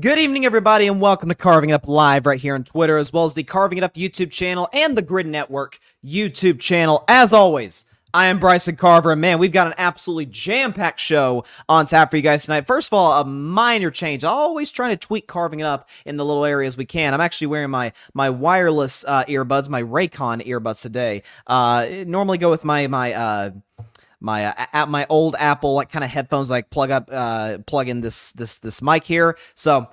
Good evening, everybody, and welcome to Carving It Up Live right here on Twitter, as well as the Carving It Up YouTube channel and the Gryd Network YouTube channel. As always, I am Bryson Carver, and man, we've got an absolutely jam-packed show on tap for you guys tonight. First of all, a minor change. Always trying to tweak carving it up in the little areas we can. I'm actually wearing my my wireless uh, earbuds, my Raycon earbuds today. Uh, normally go with my my uh, my uh, at my old Apple like kind of headphones, like plug up, uh, plug in this this this mic here. So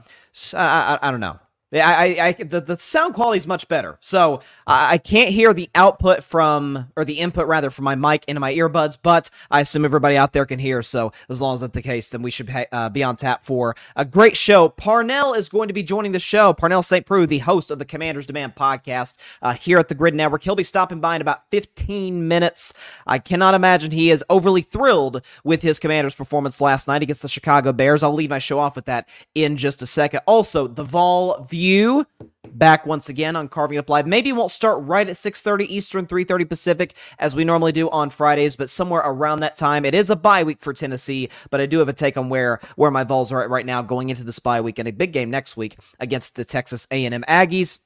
I, I, I don't know. I, I, I the, the sound quality is much better. So I, I can't hear the output from, or the input rather, from my mic into my earbuds, but I assume everybody out there can hear. So as long as that's the case, then we should uh, be on tap for a great show. Parnell is going to be joining the show. Parnell St. Preux, the host of the Commanders Demand podcast uh, here at the Gryd Network. He'll be stopping by in about 15 minutes. I cannot imagine he is overly thrilled with his Commanders performance last night against the Chicago Bears. I'll lead my show off with that in just a second. Also, the Vol View back once again on Carving Up Live. Maybe won't start right at 6:30 Eastern, 3:30 Pacific as we normally do on Fridays, but somewhere around that time. It is a bye week for Tennessee, but I do have a take on where where my Vols are at right now going into this bye week and a big game next week against the Texas A&M Aggies.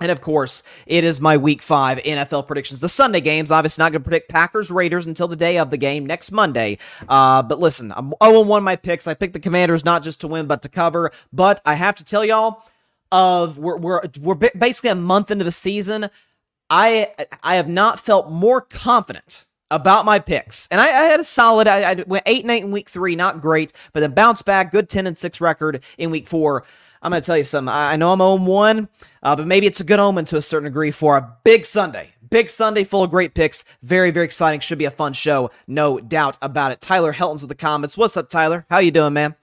And of course, it is my week five NFL predictions. The Sunday games, obviously not going to predict Packers Raiders until the day of the game next Monday. Uh, but listen, I'm 0 1 my picks. I picked the Commanders not just to win, but to cover. But I have to tell y'all, of we're we're we're basically a month into the season. I I have not felt more confident about my picks, and I, I had a solid. I, I, went eight and eight in week three, not great, but then bounced back, good ten and six record in week four. I'm going to tell you something. I, I know I'm 0 1, uh, but maybe it's a good omen to a certain degree for a big Sunday. Big Sunday full of great picks. Very, very exciting. Should be a fun show. No doubt about it. Tyler Helton's of the comments. What's up, Tyler? How you doing, man?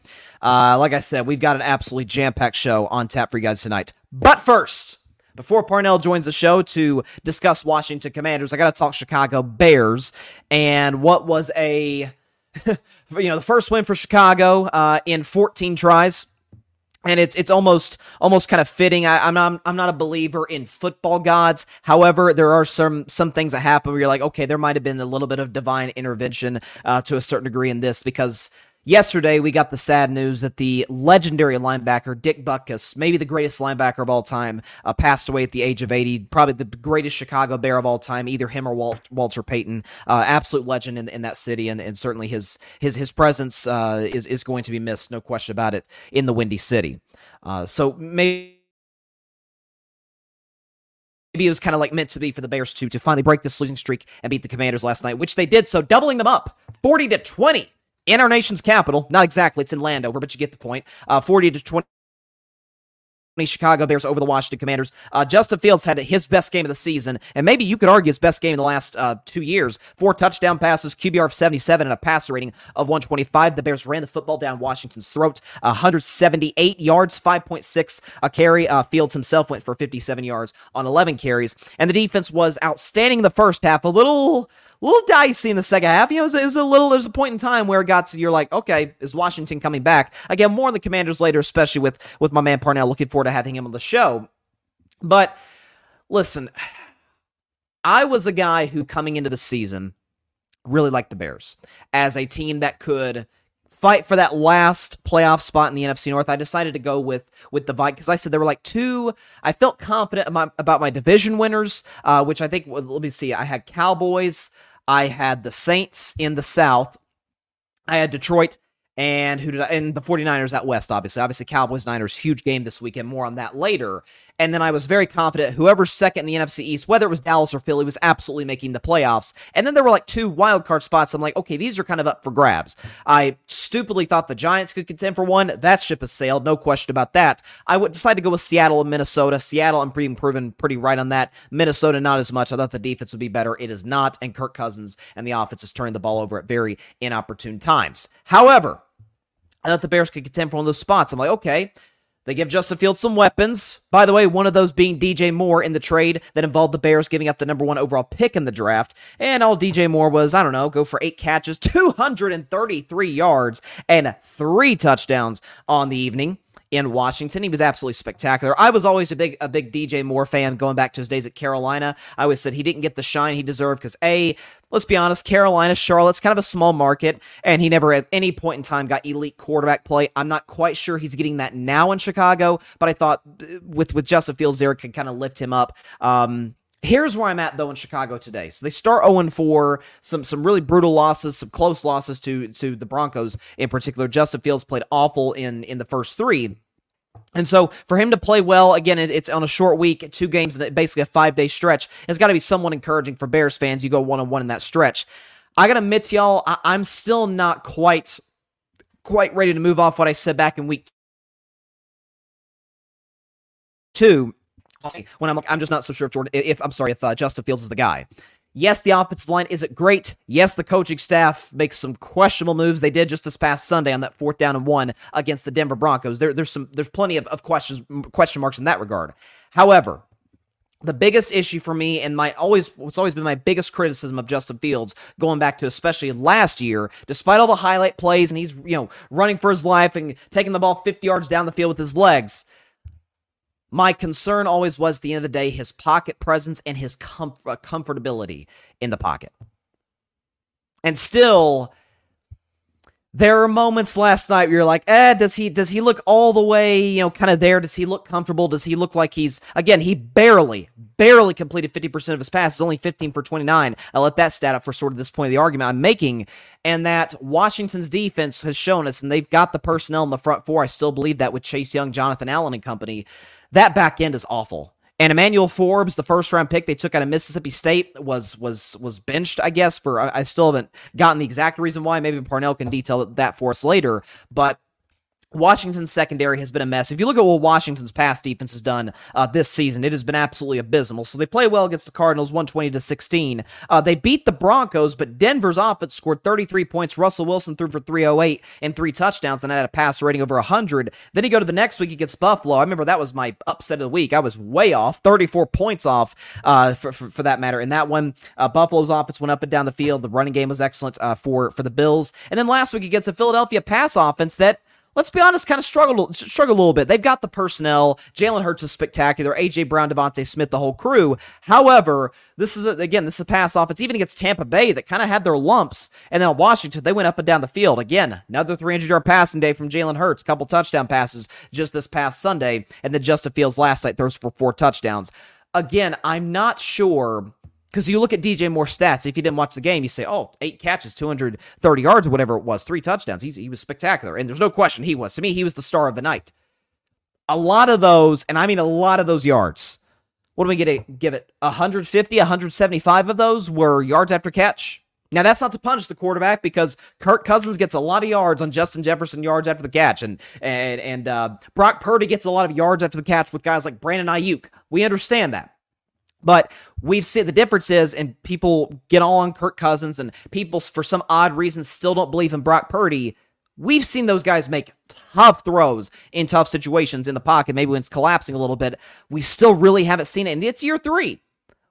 Uh, like I said, we've got an absolutely jam-packed show on tap for you guys tonight. But first, before Parnell joins the show to discuss Washington Commanders, I got to talk Chicago Bears and what was a, you know, the first win for Chicago uh, in 14 tries and it's it's almost almost kind of fitting. I, am not I'm not a believer in football gods. However, there are some some things that happen where you're like, okay, there might have been a little bit of divine intervention uh, to a certain degree in this because Yesterday, we got the sad news that the legendary linebacker Dick Butkus, maybe the greatest linebacker of all time, uh, passed away at the age of 80. Probably the greatest Chicago Bear of all time, either him or Walt, Walter Payton. Uh, absolute legend in, in that city, and, and certainly his his his presence uh, is is going to be missed, no question about it, in the Windy City. Uh, so maybe maybe it was kind of like meant to be for the Bears to to finally break this losing streak and beat the Commanders last night, which they did. So doubling them up, forty to twenty in our nation's capital. Not exactly, it's in Landover, but you get the point. Uh, 40 to 20. Chicago Bears over the Washington Commanders. Uh, Justin Fields had his best game of the season, and maybe you could argue his best game in the last uh, two years. Four touchdown passes, QBR of 77, and a passer rating of 125. The Bears ran the football down Washington's throat. 178 yards, 5.6 a carry. Uh, Fields himself went for 57 yards on 11 carries, and the defense was outstanding in the first half. A little a little dicey in the second half. You know, it was, a little. There's a point in time where it got to you're like, okay, is Washington coming back? Again, more on the Commanders later, especially with with my man Parnell. Looking forward to having him on the show. But listen, I was a guy who coming into the season really liked the Bears as a team that could fight for that last playoff spot in the NFC North. I decided to go with with the Vikings. I said there were like two. I felt confident about, about my division winners, uh, which I think. Let me see. I had Cowboys. I had the Saints in the South. I had Detroit and who did I, and the 49ers out west obviously obviously cowboys niners huge game this weekend more on that later and then i was very confident whoever's second in the nfc east whether it was dallas or philly was absolutely making the playoffs. And then there were like two wild card spots. I'm like okay these are kind of up for grabs. I stupidly thought the giants could contend for one. That ship has sailed. No question about that. I would decide to go with seattle and minnesota. Seattle i'm being proven pretty right on that. Minnesota not as much. I thought the defense would be better. It is not. And kirk cousins and the offense is turning the ball over at very inopportune times. However I thought the Bears could contend for one of those spots. I'm like, okay. They give Justin Fields some weapons. By the way, one of those being DJ Moore in the trade that involved the Bears giving up the number one overall pick in the draft. And all DJ Moore was, I don't know, go for eight catches, 233 yards, and three touchdowns on the evening in Washington. He was absolutely spectacular. I was always a big a big DJ Moore fan going back to his days at Carolina. I always said he didn't get the shine he deserved because a let's be honest, Carolina, Charlotte's kind of a small market, and he never at any point in time got elite quarterback play. I'm not quite sure he's getting that now in Chicago, but I thought uh, with with Justin Fields there could kind of lift him up. Um, Here's where I'm at though in Chicago today. So they start 0 4, some some really brutal losses, some close losses to to the Broncos in particular. Justin Fields played awful in in the first three. And so for him to play well, again, it's on a short week, two games, basically a five day stretch. It's got to be somewhat encouraging for Bears fans. You go one on one in that stretch. I admit to y'all, I- I'm still not quite quite ready to move off what I said back in week two when I'm like, I'm just not so sure if Jordan, if I'm sorry, if uh, Justin Fields is the guy. Yes, the offensive line isn't great. Yes, the coaching staff makes some questionable moves. They did just this past Sunday on that fourth down and one against the Denver Broncos. There, there's some, there's plenty of, of questions, question marks in that regard. However, the biggest issue for me and my always what's always been my biggest criticism of Justin Fields going back to especially last year despite all the highlight plays and he's you know running for his life and taking the ball 50 yards down the field with his legs my concern always was, at the end of the day, his pocket presence and his comf- uh, comfortability in the pocket. And still, there are moments last night where you're like, eh, does he does he look all the way, you know, kind of there? Does he look comfortable? Does he look like he's again, he barely, barely completed 50% of his passes, only 15 for 29. I'll let that stat up for sort of this point of the argument I'm making. And that Washington's defense has shown us, and they've got the personnel in the front four. I still believe that with Chase Young, Jonathan Allen, and company. That back end is awful. And Emmanuel Forbes, the first round pick they took out of Mississippi State, was was was benched, I guess. For I still haven't gotten the exact reason why. Maybe Parnell can detail that for us later. But Washington's secondary has been a mess. If you look at what Washington's pass defense has done uh, this season, it has been absolutely abysmal. So they play well against the Cardinals, 120 to 16. Uh, they beat the Broncos, but Denver's offense scored 33 points. Russell Wilson threw for 308 and three touchdowns and had a pass rating over 100. Then you go to the next week against Buffalo. I remember that was my upset of the week. I was way off, 34 points off uh, for, for, for, that matter. In that one, uh, Buffalo's offense went up and down the field. The running game was excellent uh, for for the Bills. And then last week against a Philadelphia pass offense that let's be honest, kind of struggled struggle a little bit. They've got the personnel. Jalen Hurts is spectacular. AJ Brown, DeVonta Smith, the whole crew. However, this is a, again, this is a pass offense. Even against Tampa Bay, that kind of had their lumps, and then Washington, they went up and down the field again. Another 300 yard passing day from Jalen Hurts. Couple touchdown passes just this past Sunday, and then Justin Fields last night throws for four touchdowns. Again, I'm not sure because you look at DJ Moore's stats, if you didn't watch the game, you say, oh, eight catches, 230 yards, whatever it was, three touchdowns. He's, he was spectacular. And there's no question he was. To me, he was the star of the night. A lot of those, and I mean a lot of those yards, what do we get to give it? 150, 175 of those were yards after catch. Now that's not to punish the quarterback because Kirk Cousins gets a lot of yards on Justin Jefferson yards after the catch, and and and uh, Brock Purdy gets a lot of yards after the catch with guys like Brandon Aiyuk. We understand that. But we've seen the difference is, and people get all on Kirk Cousins, and people, for some odd reason, still don't believe in Brock Purdy. We've seen those guys make tough throws in tough situations in the pocket, maybe when it's collapsing a little bit. We still really haven't seen it, and it's year three.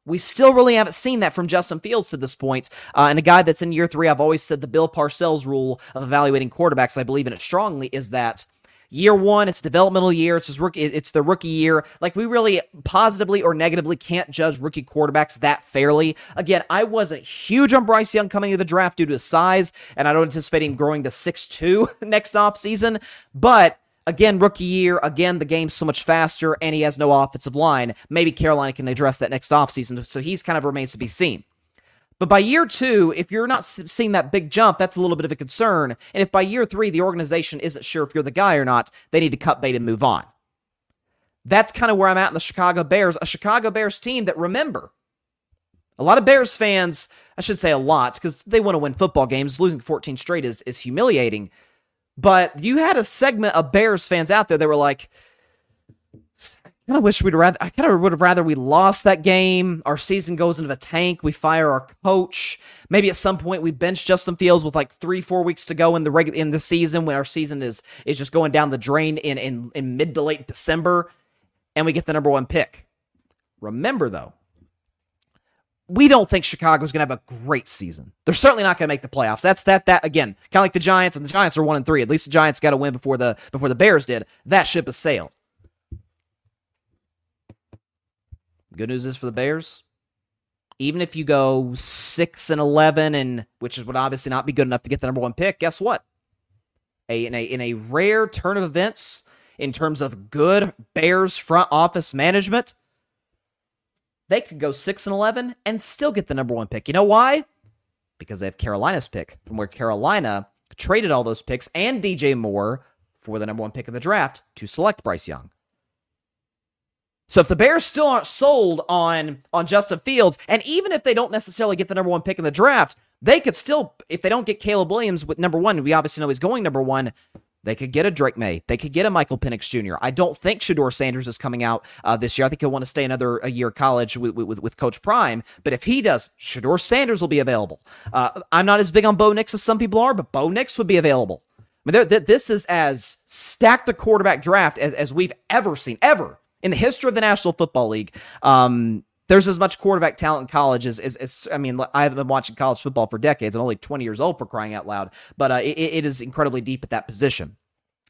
We still really haven't seen that from Justin Fields to this point. Uh, and a guy that's in year three, I've always said the Bill Parcells rule of evaluating quarterbacks, I believe in it strongly, is that year one, it's developmental year. It's his rookie. It's the rookie year. Like we really positively or negatively can't judge rookie quarterbacks that fairly. Again, I wasn't huge on Bryce Young coming to the draft due to his size, and I don't anticipate him growing to six two next off season. But Again, rookie year. Again, the game's so much faster, and he has no offensive line. Maybe Carolina can address that next offseason, so he's kind of remains to be seen. But by year two, if you're not seeing that big jump, that's a little bit of a concern. And if by year three, the organization isn't sure if you're the guy or not, they need to cut bait and move on. That's kind of where I'm at in the Chicago Bears, a Chicago Bears team that remember, a lot of Bears fans, I should say a lot, because they want to win football games. Losing 14 straight is, is humiliating. But you had a segment of Bears fans out there that were like, kind of wish we'd rather. I kind of would have rather we lost that game. Our season goes into the tank. We fire our coach. Maybe at some point we bench Justin Fields with like three, four weeks to go in the regular in the season when our season is is just going down the drain in in in mid to late December, and we get the number one pick. Remember though, we don't think Chicago's going to have a great season. They're certainly not going to make the playoffs. That's that that again, kind of like the Giants and the Giants are 1 and 3. At least the Giants got to win before the before the Bears did. That ship has sailed. Good news is for the Bears, even if you go 6 and 11 and which is would obviously not be good enough to get the number 1 pick, guess what? A in a in a rare turn of events in terms of good Bears front office management, they could go 6 and 11 and still get the number 1 pick. You know why? Because they have Carolina's pick from where Carolina traded all those picks and DJ Moore for the number 1 pick of the draft to select Bryce Young. So if the Bears still aren't sold on on Justin Fields, and even if they don't necessarily get the number one pick in the draft, they could still, if they don't get Caleb Williams with number one, we obviously know he's going number one. They could get a Drake Maye. They could get a Michael Penix Jr. I don't think Shedeur Sanders is coming out uh, this year. I think he'll want to stay another a year college with, with, with Coach Prime. But if he does, Shedeur Sanders will be available. Uh, I'm not as big on Bo Nix as some people are, but Bo Nix would be available. I mean, this is as stacked a quarterback draft as, as we've ever seen, ever in the history of the National Football League. Um, there's as much quarterback talent in college as, as, as, I mean, I haven't been watching college football for decades. I'm only 20 years old for crying out loud, but uh, it, it is incredibly deep at that position.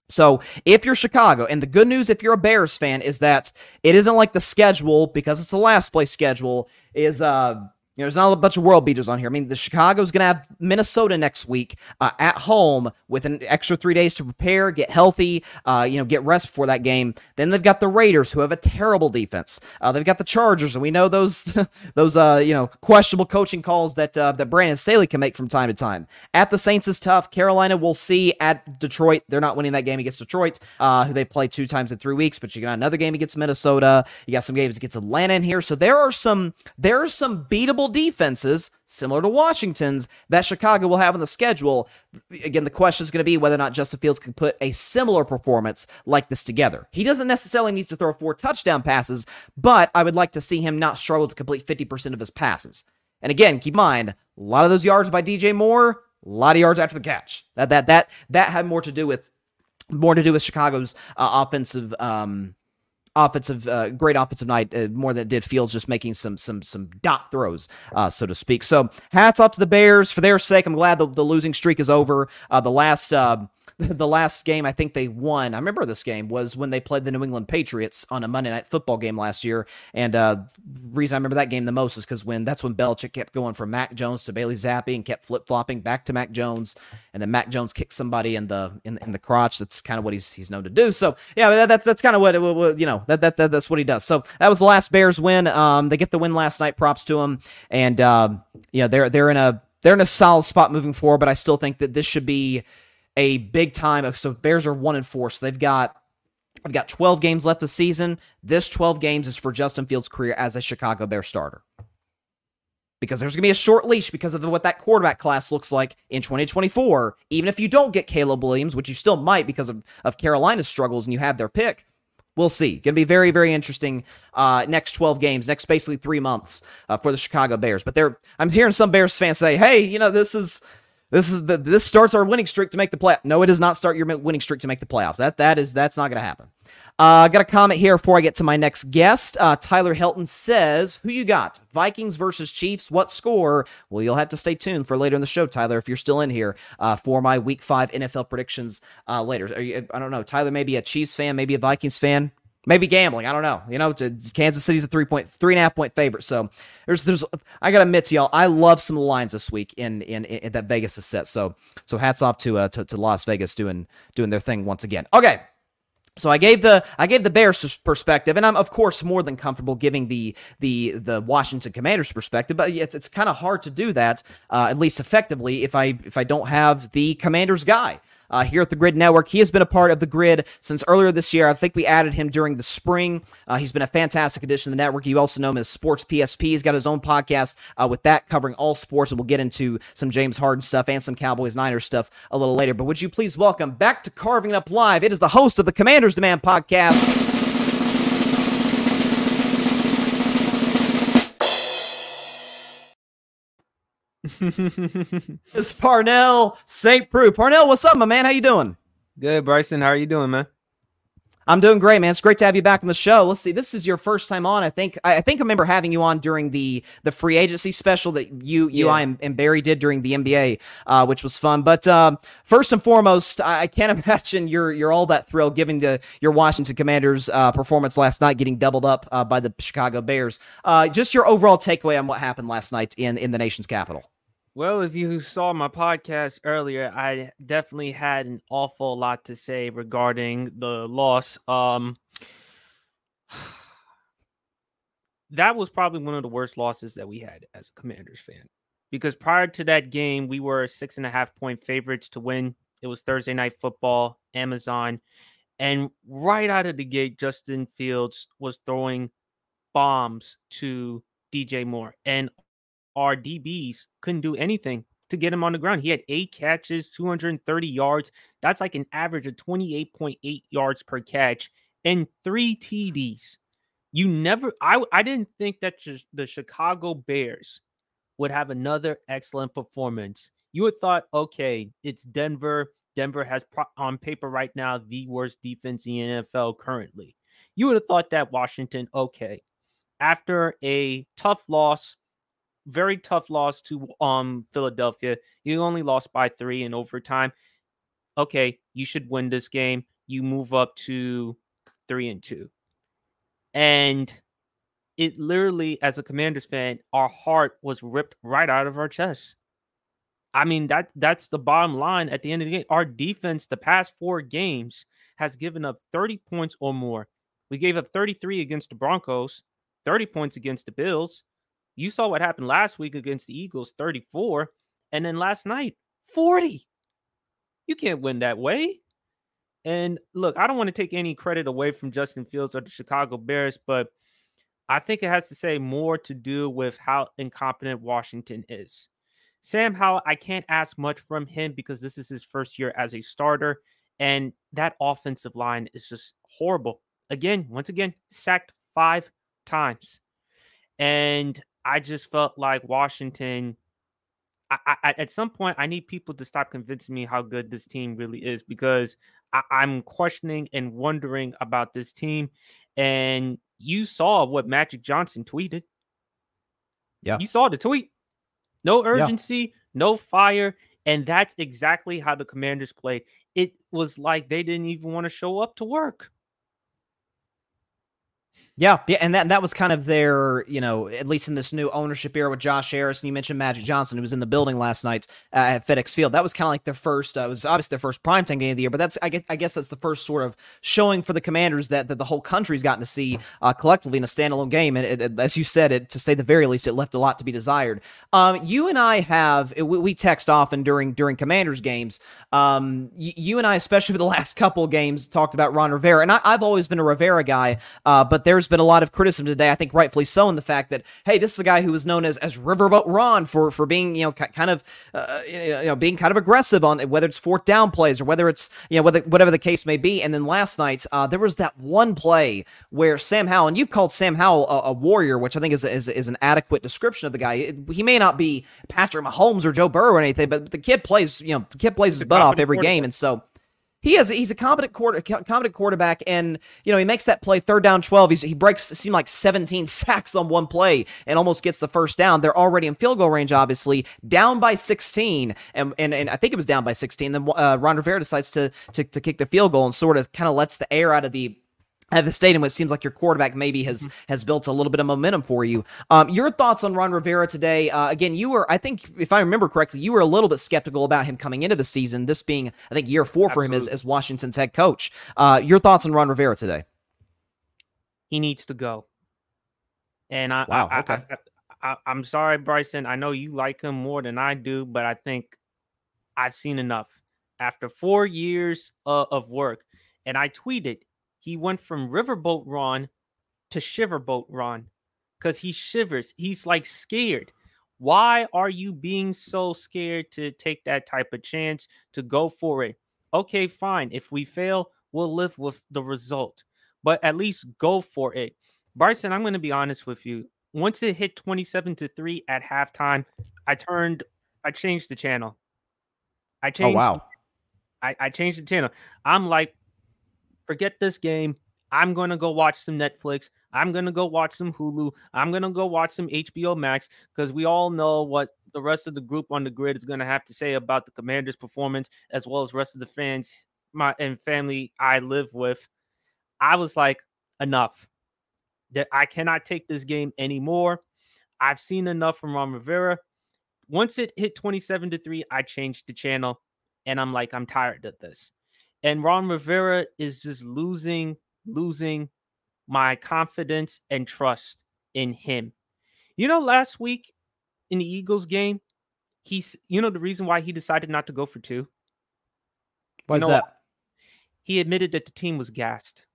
So if you're Chicago, and the good news if you're a Bears fan is that it isn't like the schedule because it's the last place schedule is uh you know, there's not a bunch of world beaters on here. I mean, the Chicago's going to have Minnesota next week uh, at home with an extra three days to prepare, get healthy, uh, you know, get rest before that game. Then they've got the Raiders, who have a terrible defense. Uh, they've got the Chargers, and we know those those uh, you know questionable coaching calls that uh, that Brandon Staley can make from time to time. At the Saints is tough. Carolina, we'll see. At Detroit, they're not winning that game against Detroit, uh, who they play two times in three weeks. But you got another game against Minnesota. You got some games against Atlanta in here. So there are some there are some beatable defenses, similar to Washington's, that Chicago will have on the schedule. Again, the question is going to be whether or not Justin Fields can put a similar performance like this together. He doesn't necessarily need to throw four touchdown passes, but I would like to see him not struggle to complete 50% of his passes. And again, keep in mind, a lot of those yards by DJ Moore, a lot of yards after the catch. That that that that had more to do with more to do with Chicago's uh, offensive um, offensive, uh, great offensive night, uh, more than it did Fields just making some some some dot throws, uh, so to speak. So hats off to the Bears for their sake. I'm glad the, the losing streak is over. Uh, the last uh, the last game I think they won. I remember this game was when they played the New England Patriots on a Monday Night Football game last year. And uh, reason I remember that game the most is because when that's when Belichick kept going from Mac Jones to Bailey Zappe and kept flip flopping back to Mac Jones, and then Mac Jones kicked somebody in the in, in the crotch. That's kind of what he's he's known to do. So yeah, that, that's that's kind of what, what, you know that, that that that's what he does. So that was the last Bears win. Um, they get the win last night. Props to him. And know they're they're in a they're in a solid spot moving forward. But I still think that this should be a big time. So Bears are one and four, so they've got I've got 12 games left this season. This 12 games is for Justin Fields' career as a Chicago Bear starter. Because there's going to be a short leash because of what that quarterback class looks like in 2024. Even if you don't get Caleb Williams, which you still might because of, of Carolina's struggles and you have their pick, we'll see. Going to be very, very interesting uh, next 12 games, next basically three months uh, for the Chicago Bears. But they're, I'm hearing some Bears fans say, hey, you know, this is this is the this starts our winning streak to make the play. No, it does not start your winning streak to make the playoffs. That that is that's not going to happen. Uh, got a comment here before I get to my next guest. Uh, Tyler Helton says, "Who you got? Vikings versus Chiefs? What score?" Well, you'll have to stay tuned for later in the show, Tyler, if you're still in here uh, for my Week Five NFL predictions uh, later. You, I don't know, Tyler. Maybe a Chiefs fan, maybe a Vikings fan. Maybe gambling. I don't know. You know, to Kansas City's a three point, three and a half point favorite. So there's, there's. I gotta admit to y'all, I love some of the lines this week in in, in that Vegas is set. So so hats off to uh to, to Las Vegas doing doing their thing once again. Okay. So I gave the I gave the Bears perspective, and I'm of course more than comfortable giving the the the Washington Commanders perspective, but it's it's kind of hard to do that uh, at least effectively if I if I don't have the Commanders guy uh, here at the Gryd Network. He has been a part of the Gryd since earlier this year. I think we added him during the spring. Uh, he's been a fantastic addition to the network. You also know him as Sports PSP. He's got his own podcast uh, with that covering all sports, and we'll get into some James Harden stuff and some Cowboys Niners stuff a little later. But would you please welcome back to Carving Up Live? It is the host of the Commanders Demand podcast. it's Parnell St. Preux. Parnell, what's up, my man? How you doing? Good, Bryson. How are you doing, man? I'm doing great, man. It's great to have you back on the show. Let's see. This is your first time on. I think. I, think I remember having you on during the the free agency special that you, you, yeah. I, and, and, Barry did during the NBA, uh, which was fun. But um, first and foremost, I, I, can't imagine you're you're all that thrilled given the your Washington Commanders uh, performance last night, getting doubled up uh, by the Chicago Bears. Uh, just your overall takeaway on what happened last night in in the nation's capital. Well, if you saw my podcast earlier, I definitely had an awful lot to say regarding the loss. Um, that was probably one of the worst losses that we had as a Commanders fan. Because prior to that game, we were six and a half point favorites to win. It was Thursday night football, Amazon. And right out of the gate, Justin Fields was throwing bombs to DJ Moore. And our DBs couldn't do anything to get him on the ground. He had eight catches, 230 yards. That's like an average of 28.8 yards per catch and three TDs. You never, I, I didn't think that the Chicago Bears would have another excellent performance. You would thought, okay, it's Denver. Denver has pro- on paper right now the worst defense in the NFL currently. You would have thought that Washington, okay, after a tough loss very tough loss to um Philadelphia. You only lost by three in overtime. Okay, you should win this game. You move up to three and two. And it literally, as a Commanders fan, our heart was ripped right out of our chest. I mean, that that's the bottom line at the end of the game. Our defense, the past four games, has given up 30 points or more. We gave up 33 against the Broncos, 30 points against the Bills, you saw what happened last week against the Eagles 34, and then last night 40. You can't win that way. And look, I don't want to take any credit away from Justin Fields or the Chicago Bears, but I think it has to say more to do with how incompetent Washington is. Sam Howell, I can't ask much from him because this is his first year as a starter, and that offensive line is just horrible. Again, once again, sacked five times. And I just felt like Washington. I, I, at some point, I need people to stop convincing me how good this team really is because I, I'm questioning and wondering about this team. And you saw what Magic Johnson tweeted. Yeah. You saw the tweet. No urgency, yeah. no fire. And that's exactly how the commanders played. It was like they didn't even want to show up to work. Yeah, yeah, and that that was kind of their, you know, at least in this new ownership era with Josh Harris, and you mentioned Magic Johnson, who was in the building last night uh, at FedEx Field. That was kind of like their first. Uh, it was obviously their first primetime game of the year, but that's I guess, I guess that's the first sort of showing for the Commanders that, that the whole country's gotten to see uh, collectively in a standalone game. And it, it, as you said, it to say the very least, it left a lot to be desired. Um, you and I have we, we, text often during during Commanders games. Um, you, and I, especially for the last couple games, talked about Ron Rivera, and I, have always been a Rivera guy, uh, but there's been a lot of criticism today. I think rightfully so in the fact that hey, this is a guy who was known as as Riverboat Ron for for being you know kind of uh, you know being kind of aggressive on whether it's fourth down plays or whether it's you know whether whatever the case may be. And then last night uh, there was that one play where Sam Howell and you've called Sam Howell a, a warrior, which I think is, is is an adequate description of the guy. He may not be Patrick Mahomes or Joe Burrow or anything, but the kid plays you know the kid plays his butt off every game, and so he has he's a competent quarter competent quarterback and you know he makes that play third down 12 he's, he breaks it seemed like 17 sacks on one play and almost gets the first down. They're already in field goal range obviously down by 16 and and, and I think it was down by 16 then uh, Ron Rivera decides to, to to kick the field goal and sort of kind of lets the air out of the at the stadium, it seems like your quarterback maybe has mm-hmm. has built a little bit of momentum for you. Um, your thoughts on Ron Rivera today? Uh, again, you were, I think, if I remember correctly, you were a little bit skeptical about him coming into the season. This being, I think, year four for Absolutely. him as, as Washington's head coach. Uh, your thoughts on Ron Rivera today? He needs to go. And I, wow, I, okay. I, am sorry, Bryson. I know you like him more than I do, but I think I've seen enough. After four years uh, of work, and I tweeted he went from Riverboat Ron to Shiverboat Ron because he shivers. He's like scared. Why are you being so scared to take that type of chance to go for it? Okay, fine. If we fail, we'll live with the result, but at least go for it. Bryson, I'm going to be honest with you. Once it hit 27 to 3 at halftime, I turned, I changed the channel. I oh, changed. Oh, wow. I, I changed the channel. I'm like, forget this game. I'm going to go watch some Netflix. I'm going to go watch some Hulu. I'm going to go watch some HBO Max because we all know what the rest of the group on the Gryd is going to have to say about the Commanders' performance, as well as rest of the fans my and family I live with. I was like, enough. That I cannot take this game anymore. I've seen enough from Ron Rivera. Once it hit 27 to 3, I changed the channel and I'm like, I'm tired of this. And Ron Rivera is just losing, losing my confidence and trust in him. You know, last week in the Eagles game, he's you know the reason why he decided not to go for two. Why is you know, that? He admitted that the team was gassed.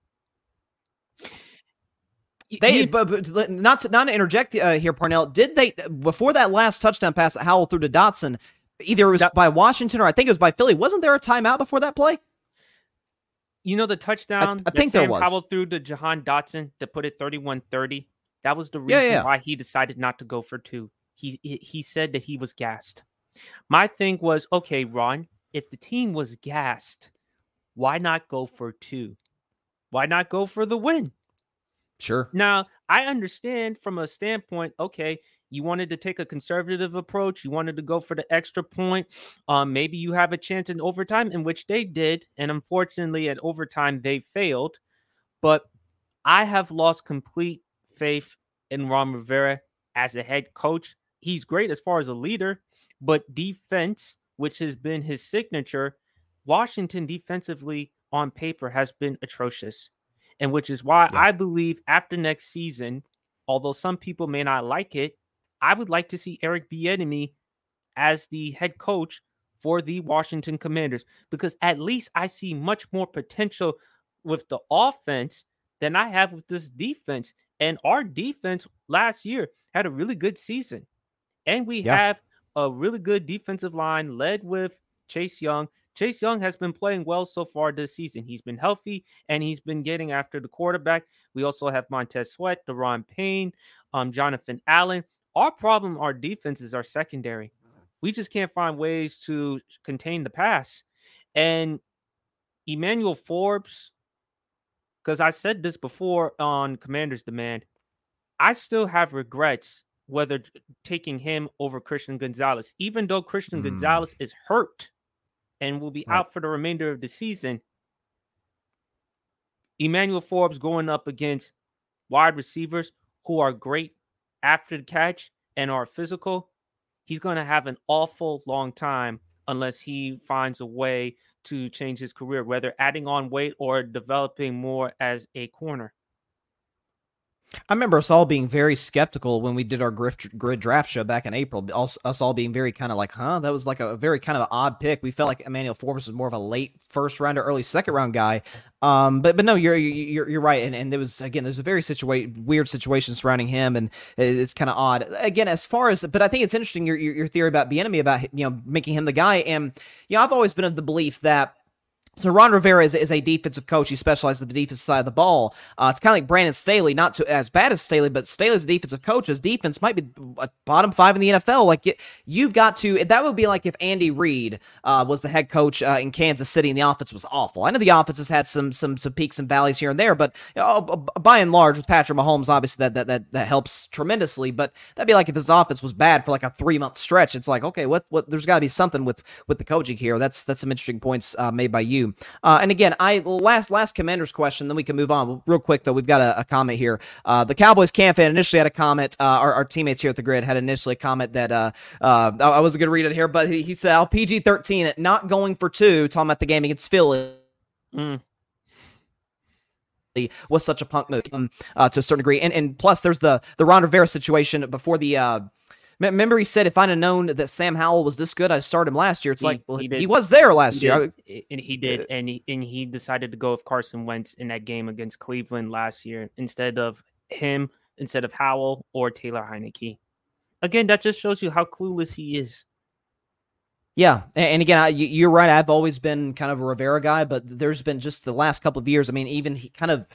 They, but, but, not to not to interject uh, here, Parnell. Did they before that last touchdown pass that Howell threw to Dotson? Either it was that, by Washington or I think it was by Philly. Wasn't there a timeout before that play? You know the touchdown I, I think Sam there was. Howell threw to Jahan Dotson to put it 31-30. That was the reason yeah, yeah. why he decided not to go for two. He he said that he was gassed. My thing was, okay, Ron, if the team was gassed, why not go for two? Why not go for the win? Sure. Now, I understand from a standpoint, okay, you wanted to take a conservative approach, you wanted to go for the extra point. Um, maybe you have a chance in overtime, in which they did, and unfortunately, at overtime, they failed. But I have lost complete faith in Ron Rivera as a head coach. He's great as far as a leader, but defense, which has been his signature, Washington defensively on paper has been atrocious. And which is why yeah. I believe after next season, although some people may not like it, I would like to see Eric Bieniemy as the head coach for the Washington Commanders because at least I see much more potential with the offense than I have with this defense. And our defense last year had a really good season. And we yeah. have a really good defensive line led with Chase Young. Chase Young has been playing well so far this season. He's been healthy and he's been getting after the quarterback. We also have Montez Sweat, Daron Payne, um, Jonathan Allen. Our problem, our defense is our secondary. We just can't find ways to contain the pass. And Emmanuel Forbes, because I said this before on Commander's Demand, I still have regrets whether taking him over Christian Gonzalez, even though Christian mm. Gonzalez is hurt and will be right. out for the remainder of the season. Emmanuel Forbes going up against wide receivers who are great after the catch and are physical. He's going to have an awful long time unless he finds a way to change his career, whether adding on weight or developing more as a corner. I remember us all being very skeptical when we did our Gryd draft show back in April. Us all being very kind of like, huh? That was like a very kind of odd pick. We felt like Emmanuel Forbes was more of a late first round or early second round guy. Um, but but no, you're you're you're right. And and there was again, there's a very situa- weird situation surrounding him, and it's kind of odd. Again, as far as, but I think it's interesting your your, your theory about Bieniemy about you know making him the guy. And you know, I've always been of the belief that so Ron Rivera is, is, a defensive coach. He specializes in the defensive side of the ball. Uh, it's kind of like Brandon Staley, not as bad as Staley, but Staley's a defensive coach. His defense might be bottom five in the NFL. Like you've got to. That would be like if Andy Reid uh, was the head coach uh, in Kansas City and the offense was awful. I know the offense has had some some some peaks and valleys here and there, but you know, by and large, with Patrick Mahomes, obviously that, that that that helps tremendously. But that'd be like if his offense was bad for like a three month stretch. It's like okay, what what? There's got to be something with with the coaching here. That's that's some interesting points uh, made by you. Uh, and again, I last last commander's question, then we can move on. Real quick though, we've got a, a comment here. Uh, the Cowboys camp fan initially had a comment. Uh, our, our, teammates here at the Gryd had initially a comment that uh, uh, I wasn't going to read it here, but he, he said, "I'll PG thirteen not going for two, talking about the game against Philly." Mm was such a punk move um, uh, to a certain degree. And and plus, there's the the Ron Rivera situation before the uh, Remember, he said, "If I'd have known that Sam Howell was this good, I'd start him last year." It's he, like, well, he, he, was there last he year, and he did, uh, and he and he decided to go with Carson Wentz in that game against Cleveland last year instead of him, instead of Howell or Taylor Heinicke. Again, that just shows you how clueless he is. Yeah, and again, I, you're right. I've always been kind of a Rivera guy, but there's been just the last couple of years. I mean, even he kind of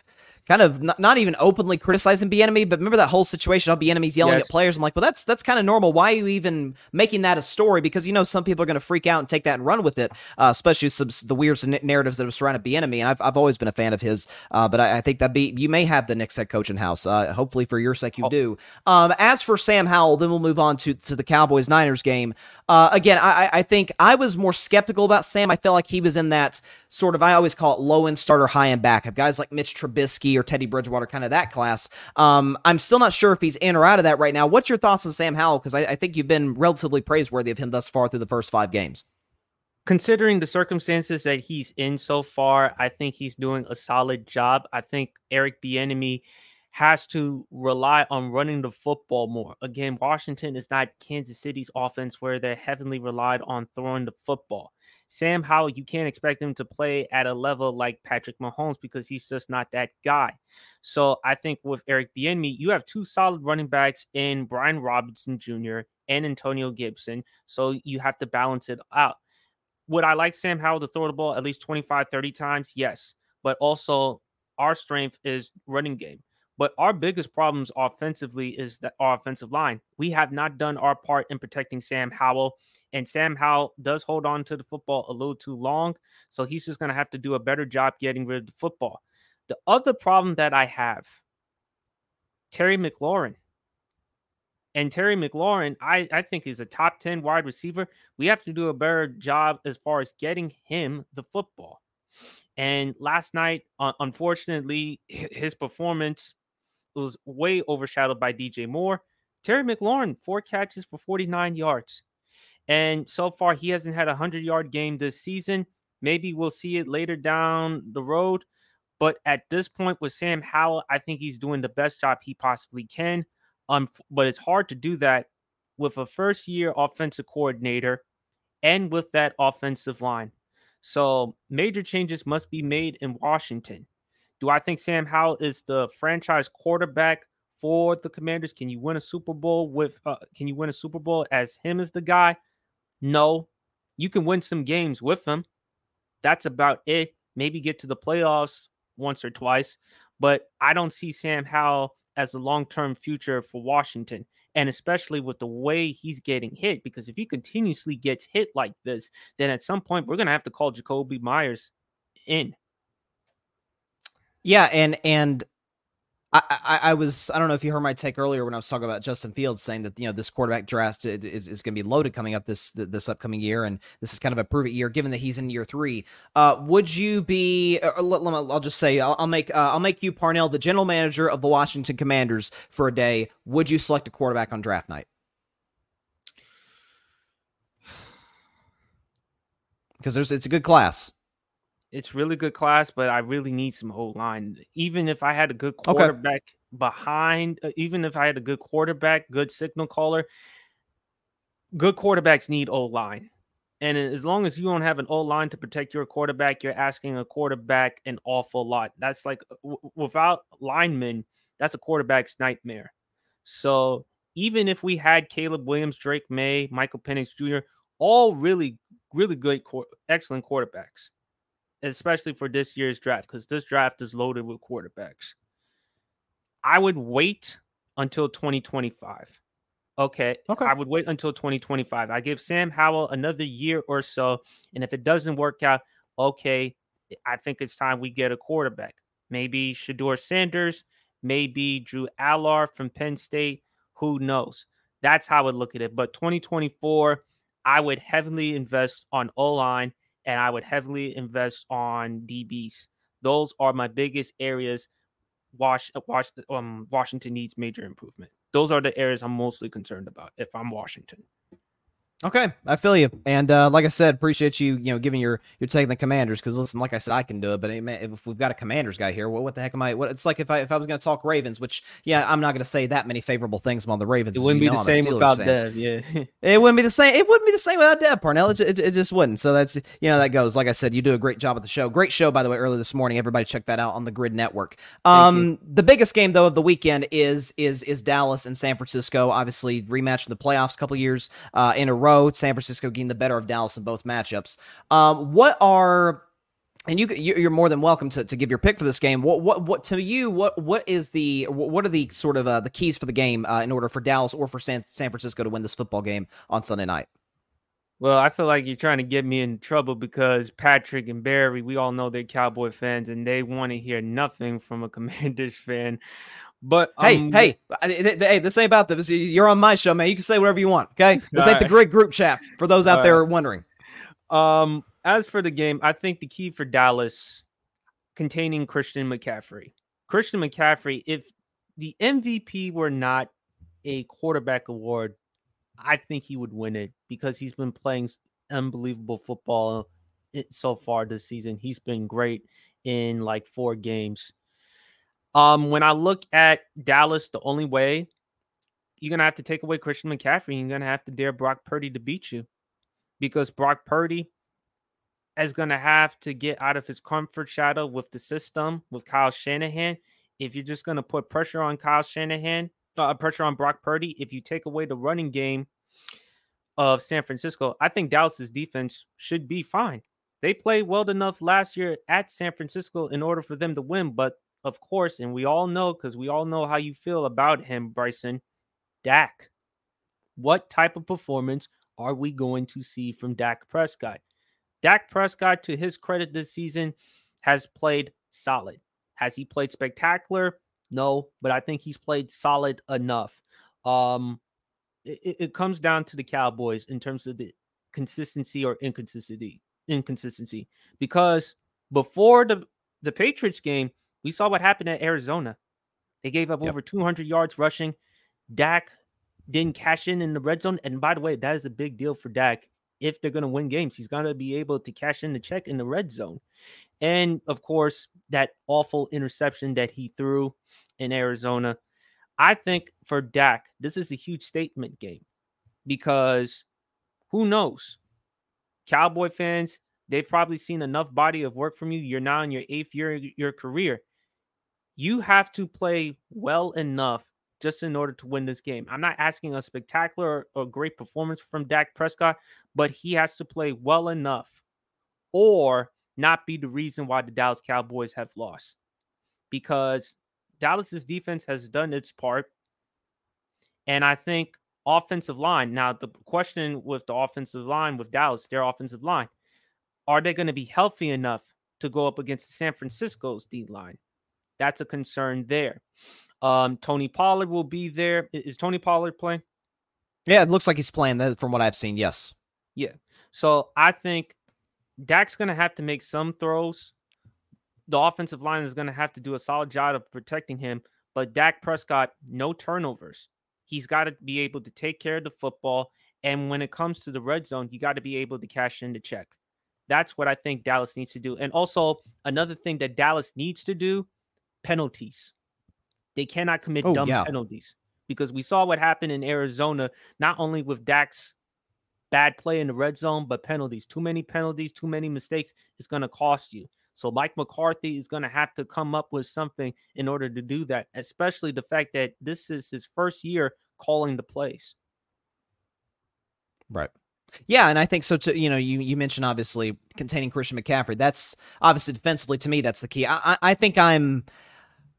kind of not, not even openly criticizing Bieniemy, but remember that whole situation of Bieniemy's yelling yes. at players. I'm like, well, that's that's kind of normal. Why are you even making that a story? Because you know some people are going to freak out and take that and run with it, uh, especially some the weird narratives that have surrounded Bieniemy. And I've, I've always been a fan of his, uh, but I, I, think that be you may have the next head coach in house. Uh, hopefully for your sake you oh. do. Um, as for Sam Howell, then we'll move on to to the Cowboys Niners game. Uh, again, I, I think I was more skeptical about Sam. I felt like he was in that sort of I always call it low end starter, high end backup. Guys like Mitch Trubisky or Teddy Bridgewater, kind of that class. Um, I'm still not sure if he's in or out of that right now. What's your thoughts on Sam Howell? Because I, I think you've been relatively praiseworthy of him thus far through the first five games considering the circumstances that he's in so far, I think he's doing a solid job. I think Eric Bieniemy has to rely on running the football more. Again, Washington is not Kansas City's offense where they're heavily relied on throwing the football. Sam Howell, you can't expect him to play at a level like Patrick Mahomes because he's just not that guy. So I think with Eric Bieniemy, you have two solid running backs in Brian Robinson Jr. and Antonio Gibson. So you have to balance it out. Would I like Sam Howell to throw the ball at least 25, 30 times? Yes. But also, our strength is running game. But our biggest problems offensively is that our offensive line. We have not done our part in protecting Sam Howell. And Sam Howell does hold on to the football a little too long. So he's just going to have to do a better job getting rid of the football. The other problem that I have Terry McLaurin. And Terry McLaurin, I, I think, is a top 10 wide receiver. We have to do a better job as far as getting him the football. And last night, uh, unfortunately, his performance was way overshadowed by DJ Moore. Terry McLaurin, four catches for 49 yards. And so far, he hasn't had a 100 yard game this season. Maybe we'll see it later down the road. But at this point, with Sam Howell, I think he's doing the best job he possibly can. Um, but it's hard to do that with a first year offensive coordinator and with that offensive line. So major changes must be made in Washington. Do I think Sam Howell is the franchise quarterback for the Commanders? Can you win a Super Bowl with? Uh, can you win a Super Bowl as him as the guy? No. You can win some games with him. That's about it. Maybe get to the playoffs once or twice, but I don't see Sam Howell as a long term future for Washington. And especially with the way he's getting hit, because if he continuously gets hit like this, then at some point we're going to have to call Jacoby Meyers in. Yeah. And, and, I, I, I, was I don't know if you heard my take earlier when I was talking about Justin Fields saying that you know this quarterback draft is, is going to be loaded coming up this this upcoming year and this is kind of a prove it year given that he's in year three. Uh, would you be? Uh, I'll just say I'll, I'll make uh, I'll make you Parnell the general manager of the Washington Commanders for a day. Would you select a quarterback on draft night? Because there's it's a good class. It's really good class, but I really need some O line. Even if I had a good quarterback okay. behind, uh, even if I had a good quarterback, good signal caller, good quarterbacks need O line. And as long as you don't have an O line to protect your quarterback, you're asking a quarterback an awful lot. That's like uh, w- without linemen, that's a quarterback's nightmare. So even if we had Caleb Williams, Drake Maye, Michael Penix Jr., all really, really good, excellent quarterbacks especially for this year's draft, because this draft is loaded with quarterbacks. I would wait until 2025. Okay. Okay. I would wait until 2025. I give Sam Howell another year or so. And if it doesn't work out, okay, I think it's time we get a quarterback. Maybe Shedeur Sanders, maybe Drew Allar from Penn State. Who knows? That's how I would look at it. But 2024, I would heavily invest on O line and I would heavily invest on DBs. Those are my biggest areas. Wash, Wash, um, Washington needs major improvement. Those are the areas I'm mostly concerned about if I'm Washington. Okay, I feel you, and uh, like I said, appreciate you, you know, giving your your take on the Commanders. Because listen, like I said, I can do it, but if we've got a Commanders guy here, well, what the heck am I? What it's like if I if I was going to talk Ravens, which yeah, I'm not going to say that many favorable things about the Ravens. It wouldn't be the same without fan. Dev, yeah. it wouldn't be the same. It wouldn't be the same without Dev Parnell. It, it, it, just wouldn't. So that's you know that goes. Like I said, you do a great job at the show. Great show, by the way, earlier this morning. Everybody check that out on the Gryd Network. Um, the biggest game though of the weekend is is is Dallas and San Francisco. Obviously, rematch in the playoffs a couple years uh, in a row. San Francisco getting the better of Dallas in both matchups. Um, what are and you you're more than welcome to, to give your pick for this game. What what what to you? What what is the what are the sort of uh, the keys for the game uh, in order for Dallas or for San San Francisco to win this football game on Sunday night? Well, I feel like you're trying to get me in trouble because Patrick and Barry, we all know they're Cowboy fans and they want to hear nothing from a Commanders fan. But hey, um, hey, hey, this ain't about this. You're on my show, man. You can say whatever you want. Okay, this ain't the great group chat for those out there wondering. Um, as for the game, I think the key for Dallas containing Christian McCaffrey. Christian McCaffrey, if the MVP were not a quarterback award, I think he would win it because he's been playing unbelievable football so far this season. He's been great in like four games. Um, when I look at Dallas, the only way you're gonna have to take away Christian McCaffrey, you're gonna have to dare Brock Purdy to beat you because Brock Purdy is to have to get out of his comfort shadow with the system with Kyle Shanahan. If you're just to put pressure on Kyle Shanahan, uh, pressure on Brock Purdy, if you take away the running game of San Francisco, I think Dallas's defense should be fine. They played well enough last year at San Francisco in order for them to win, but of course, and we all know because we all know how you feel about him, Bryson. Dak. What type of performance are we going to see from Dak Prescott? Dak Prescott, to his credit this season, has played solid. Has he played spectacular? No, but I think he's played solid enough. Um, it, it comes down to the Cowboys in terms of the consistency or inconsistency. Inconsistency, because before the the Patriots game, we saw what happened at Arizona. They gave up yep. over 200 yards rushing. Dak didn't cash in in the red zone, and by the way, that is a big deal for Dak if they're going to win games. He's going to be able to cash in the check in the red zone. And of course, that awful interception that he threw in Arizona. I think for Dak, this is a huge statement game because who knows? Cowboy fans, they've probably seen enough body of work from you. You're now in your eighth year of your career. You have to play well enough just in order to win this game. I'm not asking a spectacular or great performance from Dak Prescott, but he has to play well enough or not be the reason why the Dallas Cowboys have lost. Because Dallas's defense has done its part. And I think offensive line. Now, the question with the offensive line with Dallas, their offensive line, are they going to be healthy enough to go up against San Francisco's D line? That's a concern there. Um, Tony Pollard will be there. Is Tony Pollard playing? Yeah, it looks like he's playing that from what I've seen. Yes. Yeah. So I think Dak's going to have to make some throws. The offensive line is going to have to do a solid job of protecting him. But Dak Prescott, no turnovers. He's got to be able to take care of the football. And when it comes to the red zone, you got to be able to cash in the check. That's what I think Dallas needs to do. And also, another thing that Dallas needs to do penalties. They cannot commit oh, dumb yeah. penalties because we saw what happened in Arizona, not only with Dak's bad play in the red zone, but penalties. Too many penalties, too many mistakes is going to cost you. So Mike McCarthy is going to have to come up with something in order to do that, especially the fact that this is his first year calling the plays. Right. Yeah, and I think so too. You know, you you mentioned obviously containing Christian McCaffrey. That's obviously defensively to me. That's the key. I I, I think I'm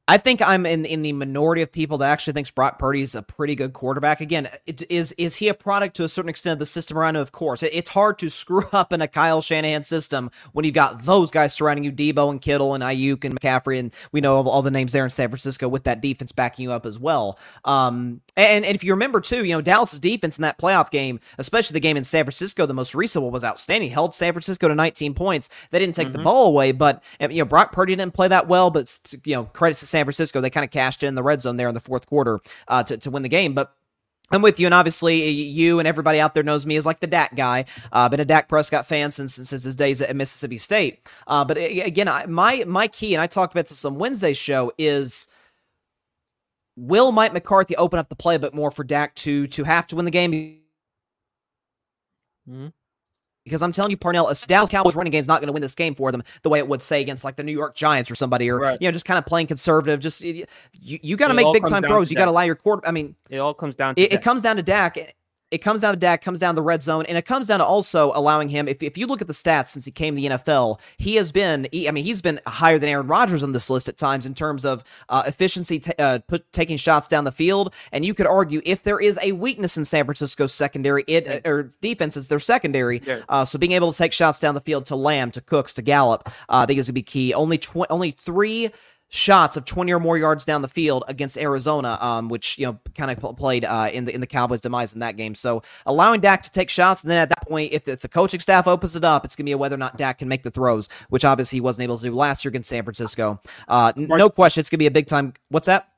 I think I'm in in the minority of people that actually thinks Brock Purdy's a pretty good quarterback. Again, it, is is he a product to a certain extent of the system around him? Of course, it, it's hard to screw up in a Kyle Shanahan system when you've got those guys surrounding you, Deebo and Kittle and Aiyuk and McCaffrey, and we know all, all the names there in San Francisco with that defense backing you up as well. Um, and, and if you remember too, you know Dallas's defense in that playoff game, especially the game in San Francisco, the most recent one was outstanding. Held San Francisco to 19 points. They didn't take mm-hmm. the ball away, but you know Brock Purdy didn't play that well. But you know credits to San Francisco, they kind of cashed in the red zone there in the fourth quarter uh, to, to win the game. But I'm with you, and obviously you and everybody out there knows me as like the Dak guy. Uh, been a Dak Prescott fan since since his days at Mississippi State. Uh, but again, I, my my key, and I talked about this on Wednesday's show, is will Mike McCarthy open up the playbook more for Dak to to have to win the game? Mm-hmm. Because I'm telling you, Parnell, a Dallas Cowboys running game is not going to win this game for them the way it would say against like the New York Giants or somebody, or right. you know, just kind of playing conservative. Just you, you got to make big time throws. You got to allow your quarter. I mean, it all comes down. to It, it comes down to Dak. It comes down to Dak, comes down to the red zone, and it comes down to also allowing him. If, if you look at the stats since he came to the NFL, he has been. He, I mean, he's been higher than Aaron Rodgers on this list at times in terms of uh, efficiency, t- uh, put, taking shots down the field. And you could argue if there is a weakness in San Francisco's secondary, it uh, or defense is their secondary. Yeah. Uh, so being able to take shots down the field to Lamb, to Cooks, to Gallup, uh, I think is gonna be key. Only tw- only three shots of 20 or more yards down the field against Arizona, um, which you know kind of pl- played uh, in the in the Cowboys' demise in that game. So allowing Dak to take shots, and then at that point, if the, if the coaching staff opens it up, it's gonna be a whether or not Dak can make the throws, which obviously he wasn't able to do last year against San Francisco. Uh, n- no question, it's gonna be a big time. What's that?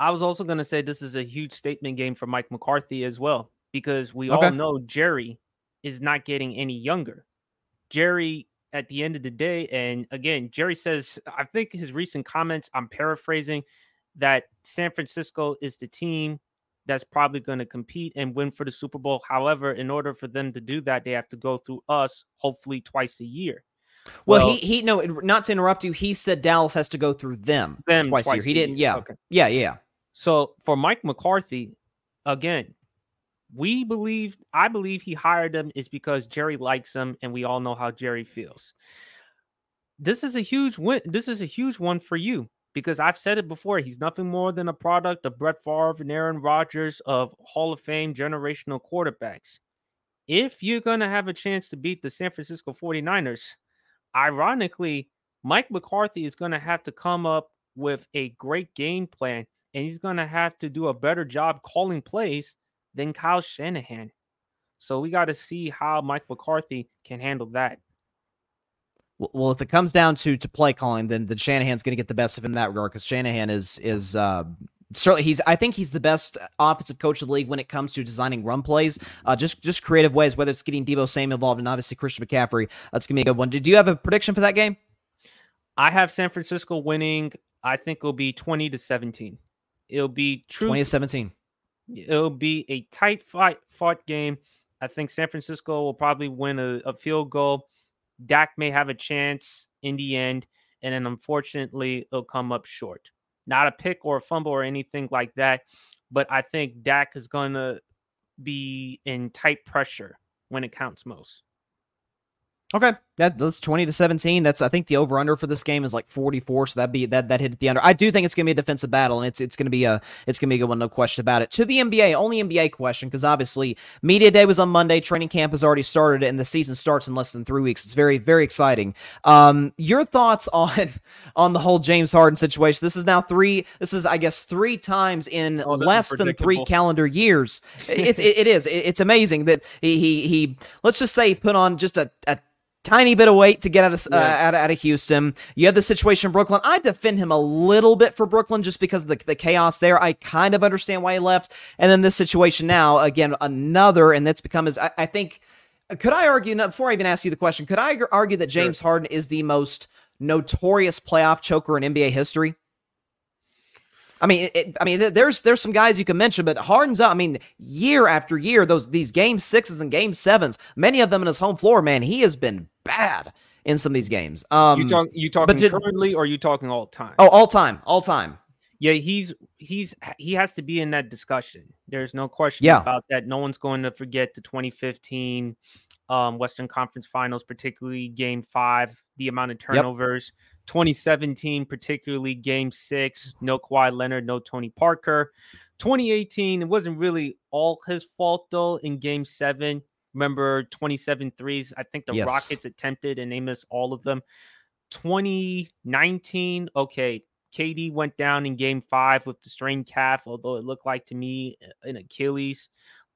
I was also going to say this is a huge statement game for Mike McCarthy as well, because we Okay. all know Jerry is not getting any younger. Jerry, at the end of the day, and again, Jerry says, I think his recent comments, I'm paraphrasing, that San Francisco is the team that's probably going to compete and win for the Super Bowl. However, in order for them to do that, they have to go through us, hopefully twice a year. Well, he he no, not to interrupt you. He said Dallas has to go through them, them twice, a year. He didn't. Yeah, Okay. yeah, yeah. So for Mike McCarthy, again, we believe I believe he hired him is because Jerry likes him, and we all know how Jerry feels. This is a huge win. This is a huge one for you because I've said it before. He's nothing more than a product of Brett Favre and Aaron Rodgers of Hall of Fame generational quarterbacks. If you're going to have a chance to beat the San Francisco 49ers, ironically, Mike McCarthy is going to have to come up with a great game plan and he's going to have to do a better job calling plays than Kyle Shanahan. So we got to see how Mike McCarthy can handle that. Well- if it comes down to to play calling, then then Shanahan's going to get the best of him in that regard because Shanahan is is uh, certainly he's I think he's the best offensive coach of the league when it comes to designing run plays, uh, just just creative ways. Whether it's getting Deebo Samuel involved and obviously Christian McCaffrey, that's gonna be a good one. Did you have a prediction for that game? I have San Francisco winning. I think it'll be 20 to 17. It'll be true. Twenty seventeen. It'll be a tight fight fought game. I think San Francisco will probably win a, a field goal. Dak may have a chance in the end, and then unfortunately, it'll come up short. Not a pick or a fumble or anything like that, but I think Dak is going to be in tight pressure when it counts most. Okay, that, that's twenty to seventeen. That's I think the over under for this game is like forty four. So that'd be that that hit the under. I do think it's gonna be a defensive battle, and it's it's gonna be a it's gonna be a good one, no question about it. To the NBA, only NBA question because obviously media day was on Monday, training camp has already started, and the season starts in less than three weeks. It's very very exciting. Um, your thoughts on on the whole James Harden situation? This is now three. This is I guess three times in Oh, less than three calendar years. It's it, it is. It- it's amazing that he he he. Let's just say put on just a. a tiny bit of weight to get out of uh, Yeah. out, of- out of Houston. You have the situation in Brooklyn. I defend him a little bit for Brooklyn just because of the, the chaos there. I kind of understand why he left. And then this situation now, again, another, and that's become his. I, I think. Could I argue? Before I even ask you the question, could I argue that James Harden is the most notorious playoff choker in NBA history? I mean, it- I mean, there's there's some guys you can mention, but Harden's up. I mean, year after year, those these game sixes and game sevens, many of them in his home floor, man, he has been bad in some of these games. Um, you talk you talking did- currently or you talking all time? oh, all time, all time. Yeah, he's he's he has to be in that discussion. There's no question Yeah. about that. No one's going to forget the 2015 um, Western Conference Finals, particularly Game Five, the amount of turnovers. 2017, particularly Game Six, no Kawhi Leonard, no Tony Parker. 2018, it wasn't really all his fault though. In Game Seven, remember 27 threes? I think the Yes. Rockets attempted and they missed all of them. 2019, okay, KD went down in game five with the strained calf, although it looked like to me uh, an Achilles.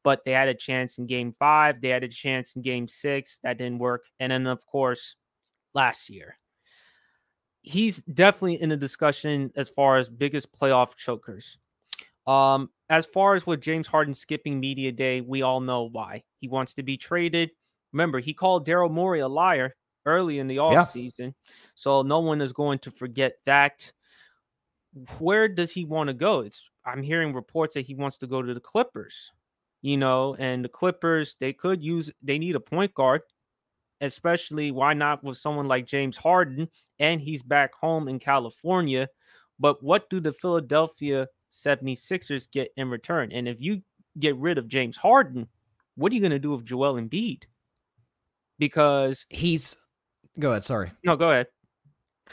But they had a chance in game five. They had a chance in game six. That didn't work. And then, of course, last year. He's definitely in the discussion as far as biggest playoff chokers. Um, as far as with James Harden skipping media day, we all know why. He wants to be traded. Remember, he called Daryl Morey a liar early in the Yeah. offseason. So no one is going to forget that. Where does he want to go? It's I'm hearing reports that he wants to go to the Clippers. You know, and the Clippers, they could use they need a point guard, especially why not with someone like James Harden and he's back home in California. But what do the Philadelphia 76ers get in return? And if you get rid of James Harden, what are you going to do with Joel Embiid? Because he's go ahead. Sorry. No, go ahead.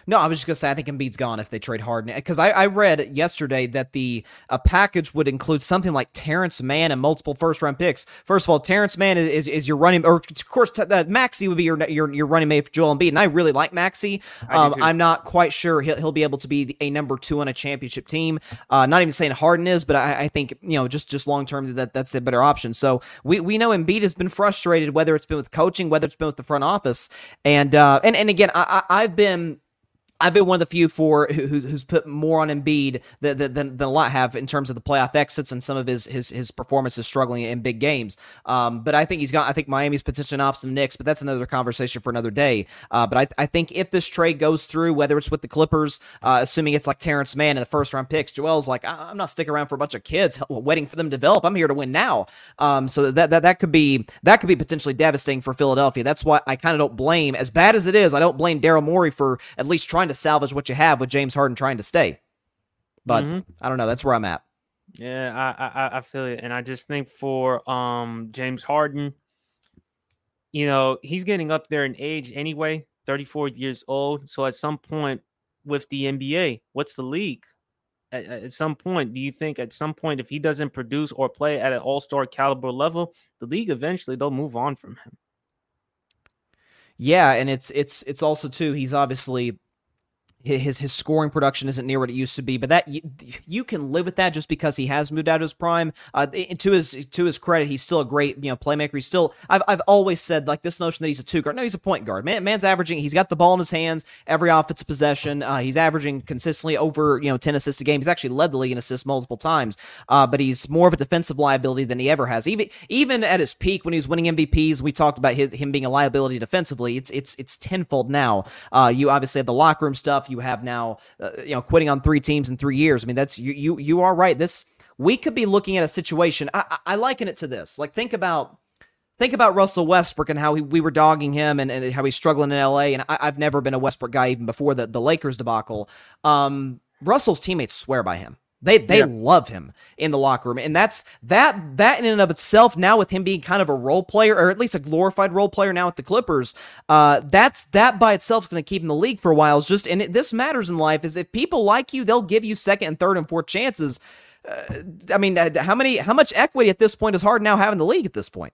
No, I was just gonna say I think Embiid's gone if they trade Harden because I, I read yesterday that the a package would include something like Terance Mann and multiple first round picks. First of all, Terance Mann is, is, is your running, or of course t- uh, Maxey would be your, your your running mate for Joel Embiid, and I really like Maxey. Um, I'm not quite sure he'll, he'll be able to be a number two on a championship team. Uh, not even saying Harden is, but I, I think you know just just long term that that's a better option. So we we know Embiid has been frustrated whether it's been with coaching, whether it's been with the front office, and uh, and and again I, I I've been I've been one of the few for who's who's put more on Embiid than, than, than a lot have in terms of the playoff exits and some of his his his performances struggling in big games. Um, but I think he's got. I think Miami's potential an option Knicks, but that's another conversation for another day. Uh, but I, I think if this trade goes through, whether it's with the Clippers, uh, assuming it's like Terance Mann in the first round picks, Joel's like I'm not sticking around for a bunch of kids waiting for them to develop. I'm here to win now. Um, so that, that that could be that could be potentially devastating for Philadelphia. That's why I kind of don't blame, as bad as it is, I don't blame Daryl Morey for at least trying trying to salvage what you have with James Harden trying to stay. But mm-hmm. I don't know. That's where I'm at. Yeah, I, I I feel it, and I just think for um James Harden, you know, he's getting up there in age anyway, 34 years old. So at some point with the NBA, what's the league? At, at some point, do you think at some point if he doesn't produce or play at an all-star caliber level, the league eventually they'll move on from him? Yeah, and it's it's it's also too he's obviously his his scoring production isn't near what it used to be, but that you, you can live with that just because he has moved out of his prime. Uh, to his to his credit, he's still a great you know playmaker. He's still I've I've always said like this notion that he's a two guard. No, he's a point guard. Man, man's averaging. He's got the ball in his hands every offensive possession. Uh, he's averaging consistently over you know ten assists a game. He's actually led the league in assists multiple times. Uh, but he's more of a defensive liability than he ever has. Even even at his peak when he was winning MVPs, we talked about his, him being a liability defensively. It's it's it's tenfold now. Uh, you obviously have the locker room stuff. You have now uh, you know, quitting on three teams in three years. I mean, that's you you you are right. This we could be looking at a situation. I, I, I liken it to this. Like think about think about Russell Westbrook and how he, we were dogging him and, and how he's struggling in LA. And I, have never been a Westbrook guy even before the, the Lakers debacle. Um, Russell's teammates swear by him. They they yeah. love him in the locker room, and that's that that in and of itself. Now with him being kind of a role player, or at least a glorified role player now with the Clippers, uh, that's that by itself is going to keep him in the league for a while. It's just and it, this matters in life is if people like you, they'll give you second and third and fourth chances. Uh, I mean, uh, how many how much equity at this point is hard now having the league at this point?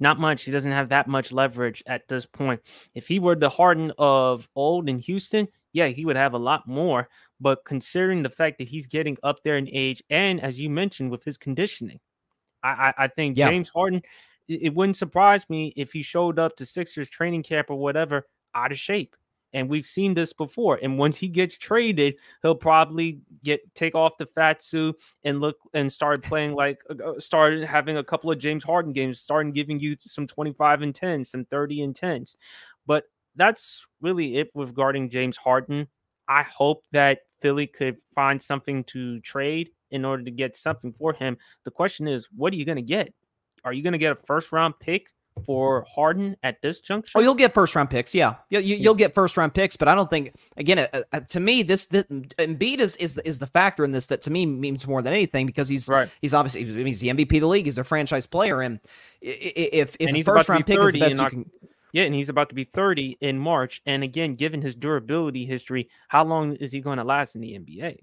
Not much. He doesn't have that much leverage at this point. If he were the Harden of old in Houston, yeah, he would have a lot more. But considering the fact that he's getting up there in age, and as you mentioned, with his conditioning, I, I, I think yeah. James Harden, it, it wouldn't surprise me if he showed up to Sixers training camp or whatever out of shape and we've seen this before. And once he gets traded, he'll probably get take off the fat suit and look and start playing like uh, uh start having a couple of James Harden games, starting giving you some 25 and 10, some 30 and 10s. But that's really it regarding James Harden. I hope that Philly could find something to trade in order to get something for him. The question is, what are you going to get? Are you going to get a first round pick? For Harden at this juncture? Oh, you'll get first round picks. Yeah, you, you, will get first round picks, but I don't think again uh, uh, to me this, this Embiid is is is the factor in this that to me means more than anything because he's right. he's obviously he's the MVP of the league. He's a franchise player, and if if a first round pick is the best you can. Yeah, and he's about to be 30 in March. And again, given his durability history, how long is he going to last in the NBA?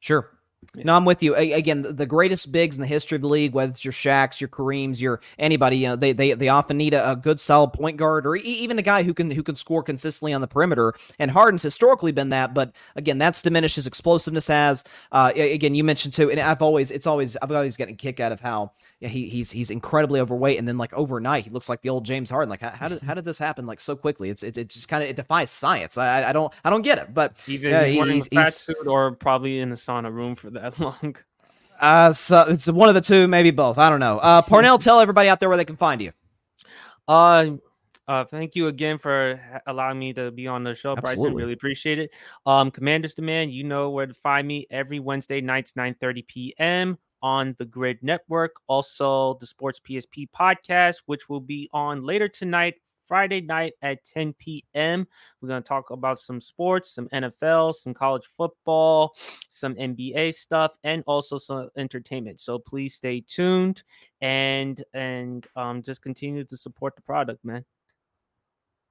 Sure. Yeah. No, I'm with you. Again, the greatest bigs in the history of the league, whether it's your Shaqs, your Kareems, your anybody, you know, they they, they often need a, a good, solid point guard or even a guy who can who can score consistently on the perimeter. And Harden's historically been that, but again, that's diminished his explosiveness as. Uh, again, you mentioned too, and I've always it's always I've always gotten a kick out of how yeah, he, he's he's incredibly overweight, and then like overnight he looks like the old James Harden. Like how, how did how did this happen like so quickly? It's it, it just kind of it defies science. I I don't I don't get it. But either uh, he's he's, suit or probably in a sauna room for that long. Uh, so it's one of the two, maybe both. I don't know. Uh, Parnell, tell everybody out there where they can find you. Uh, uh, thank you again for allowing me to be on the show, Absolutely. Bryson. Really appreciate it. Um, Commanders Demand, you know where to find me every Wednesday nights, 9 30 p.m on the Gryd Network. Also, the Sports PSP podcast, which will be on later tonight Friday night at 10 p.m. We're going to talk about some sports, some NFL, some college football, some NBA stuff, and also some entertainment. So please stay tuned and and um, just continue to support the product, man.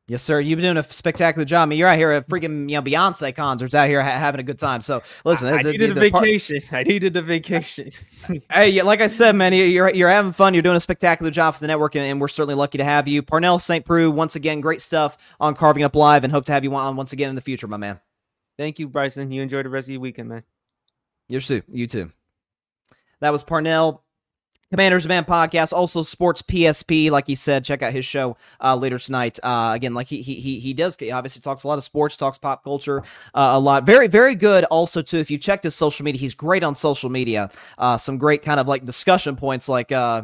Yes, sir. You've been doing a spectacular job. I mean, you're out here at freaking you know Beyonce concerts, out here ha- having a good time. So listen, I, I needed a vacation. I needed a vacation. hey, like I said, man, you're you're having fun. You're doing a spectacular job for the network, and, we're certainly lucky to have you. Parnell St. Preux, once again, great stuff on Carving Up Live, and hope to have you on once again in the future, my man. Thank you, Bryson. You enjoy the rest of your weekend, man. You too. You too. That was Parnell Commanders Man podcast, also Sports PSP. Like he said, check out his show uh, later tonight. Uh, again, like he he he does. He obviously talks a lot of sports, talks pop culture uh, a lot. Very very good. Also too, if you checked his social media, he's great on social media. Uh, some great kind of like discussion points. Like uh,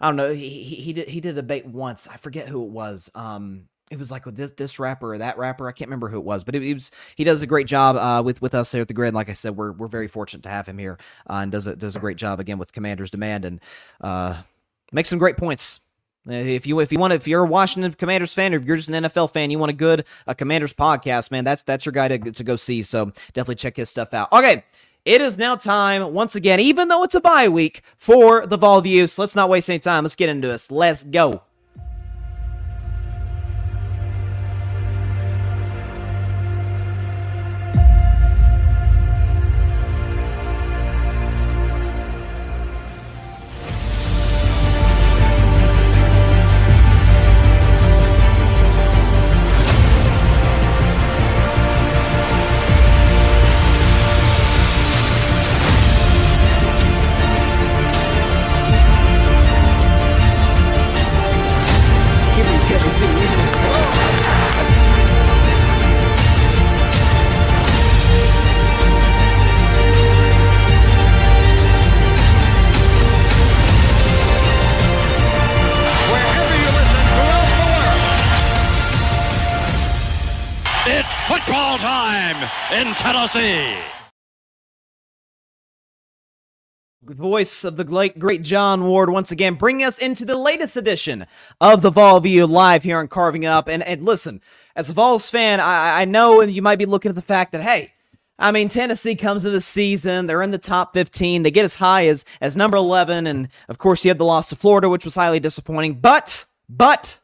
I don't know, he, he he did he did a debate once. I forget who it was. Um, it was like with this this rapper or that rapper. I can't remember who it was, but it, it was he does a great job uh, with with us here at the Gryd. Like I said, we're we're very fortunate to have him here uh, and does a does a great job again with Commanders Demand and uh, makes some great points. Uh, if you if you want if you're a Washington Commanders fan or if you're just an NFL fan, you want a good a Commanders podcast, man, that's that's your guy to to go see. So definitely check his stuff out. Okay. It is now time, once again, even though it's a bye week, for the Vol View. So let's not waste any time. Let's get into this. Let's go. Tennessee. voice of the great John Ward once again bringing us into the latest edition of the Vol View live here on Carving It Up. And, and listen, as a Vols fan, I, I know you might be looking at the fact that, hey, I mean, Tennessee comes to the season. They're in the top 15. They get as high as, as number 11. And of course, you had the loss to Florida, which was highly disappointing. But, but,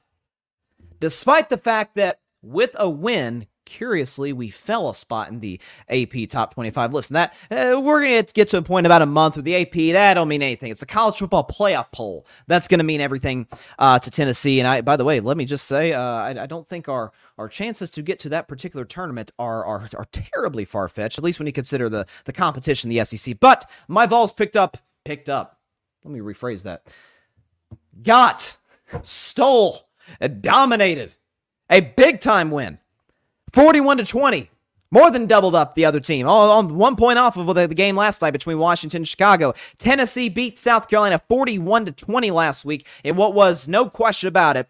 despite the fact that with a win, curiously, we fell a spot in the AP top 25. Listen, that uh, we're going to get to a point in about a month with the AP. That don't mean anything. It's a college football playoff poll. That's going to mean everything uh, to Tennessee. And I, by the way, let me just say, uh, I, I, don't think our our chances to get to that particular tournament are are, are terribly far fetched. At least when you consider the the competition, the SEC. But my Vols picked up, picked up. Let me rephrase that. Got, stole, dominated a big time win 41 to 20. More than doubled up the other team. All on one point off of the, the game last night between Washington and Chicago. Tennessee beat South Carolina 41 to 20 last week in what was no question about it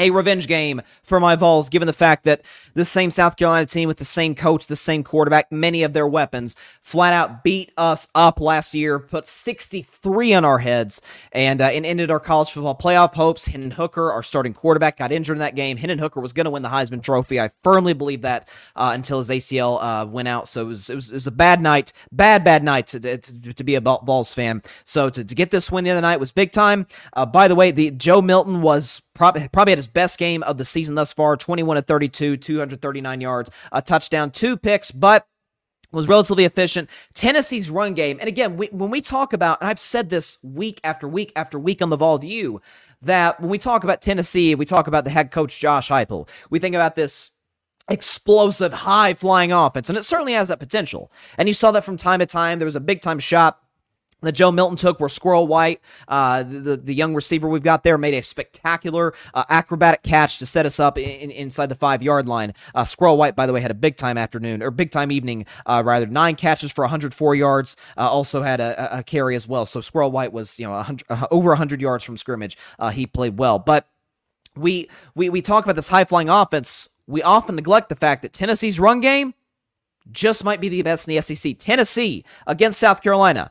a revenge game for my Vols, given the fact that the same South Carolina team with the same coach, the same quarterback, many of their weapons, flat out beat us up last year, put 63 on our heads, and, uh, and ended our college football playoff hopes. Hendon Hooker, our starting quarterback, got injured in that game. Hendon Hooker was going to win the Heisman Trophy. I firmly believe that uh, until his ACL uh, went out. So it was, it was, it was a bad night, bad bad night to, to, to be a Vols fan. So to, to get this win the other night was big time. Uh, by the way, the Joe Milton was probably probably had his best game of the season thus far 21 to 32 239 yards a touchdown two picks but was relatively efficient. Tennessee's run game, and again, we, when we talk about, and I've said this week after week after week on the Vol View, that when we talk about Tennessee, we talk about the head coach Josh Heupel. We think about this explosive, high flying offense, and it certainly has that potential. And you saw that from time to time. There was a big time shot that Joe Milton took were Squirrel White, uh, the, the young receiver we've got there, made a spectacular uh, acrobatic catch to set us up in, in, inside the five yard line. Uh, Squirrel White, by the way, had a big time afternoon or big time evening, uh, rather nine catches for 104 yards. Uh, also had a, a, carry as well. So Squirrel White was you know 100, uh, over 100 yards from scrimmage. he played well, but we we we talk about this high flying offense. We often neglect the fact that Tennessee's run game just might be the best in the SEC. Tennessee against South Carolina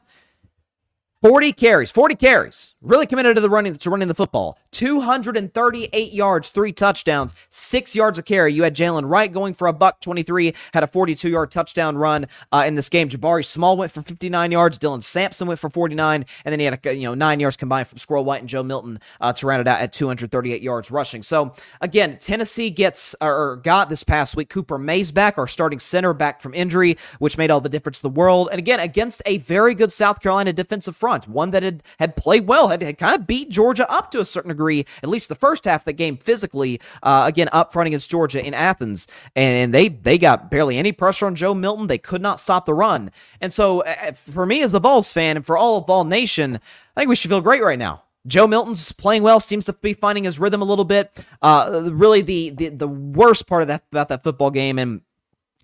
40 carries, 40 carries. Really committed to the running to running the football. 238 yards, three touchdowns, six yards a carry. You had Jaylen Wright going for a buck 23, had a 42 yard touchdown run uh, in this game. Jabari Small went for 59 yards. Dylan Sampson went for 49, and then he had a, you know nine yards combined from Squirrel White and Joe Milton uh, to round it out at 238 yards rushing. So again, Tennessee gets or got this past week Cooper Mays back, our starting center back from injury, which made all the difference in the world. And again, against a very good South Carolina defensive front front, one that had, had played well, had, had kind of beat Georgia up to a certain degree, at least the first half of the game physically, uh, again, up front against Georgia in Athens. And they, they got barely any pressure on Joe Milton. They could not stop the run. And so uh, for me as a Vols fan and for all of Vol Nation, I think we should feel great right now. Joe Milton's playing well, seems to be finding his rhythm a little bit. Uh, really, the, the the worst part of that about that football game, and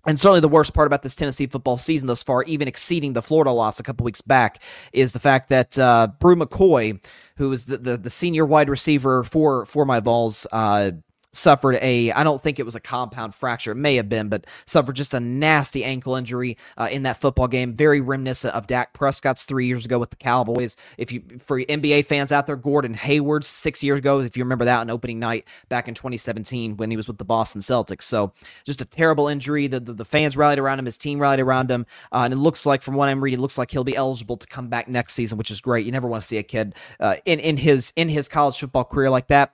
and certainly the worst part about this Tennessee football season thus far, even exceeding the Florida loss a couple weeks back, is the fact that uh, Bru McCoy, who is the, the, the senior wide receiver for for my Vols, uh, suffered a, I don't think it was a compound fracture. It may have been, but suffered just a nasty ankle injury uh, in that football game. Very reminiscent of Dak Prescott's three years ago with the Cowboys. If you, for NBA fans out there, Gordon Hayward six years ago, if you remember that on opening night back in 2017 when he was with the Boston Celtics. So just a terrible injury. The, the, the fans rallied around him, his team rallied around him. Uh, and it looks like, from what I'm reading, it looks like he'll be eligible to come back next season, which is great. You never want to see a kid uh, in, in his, in his college football career like that.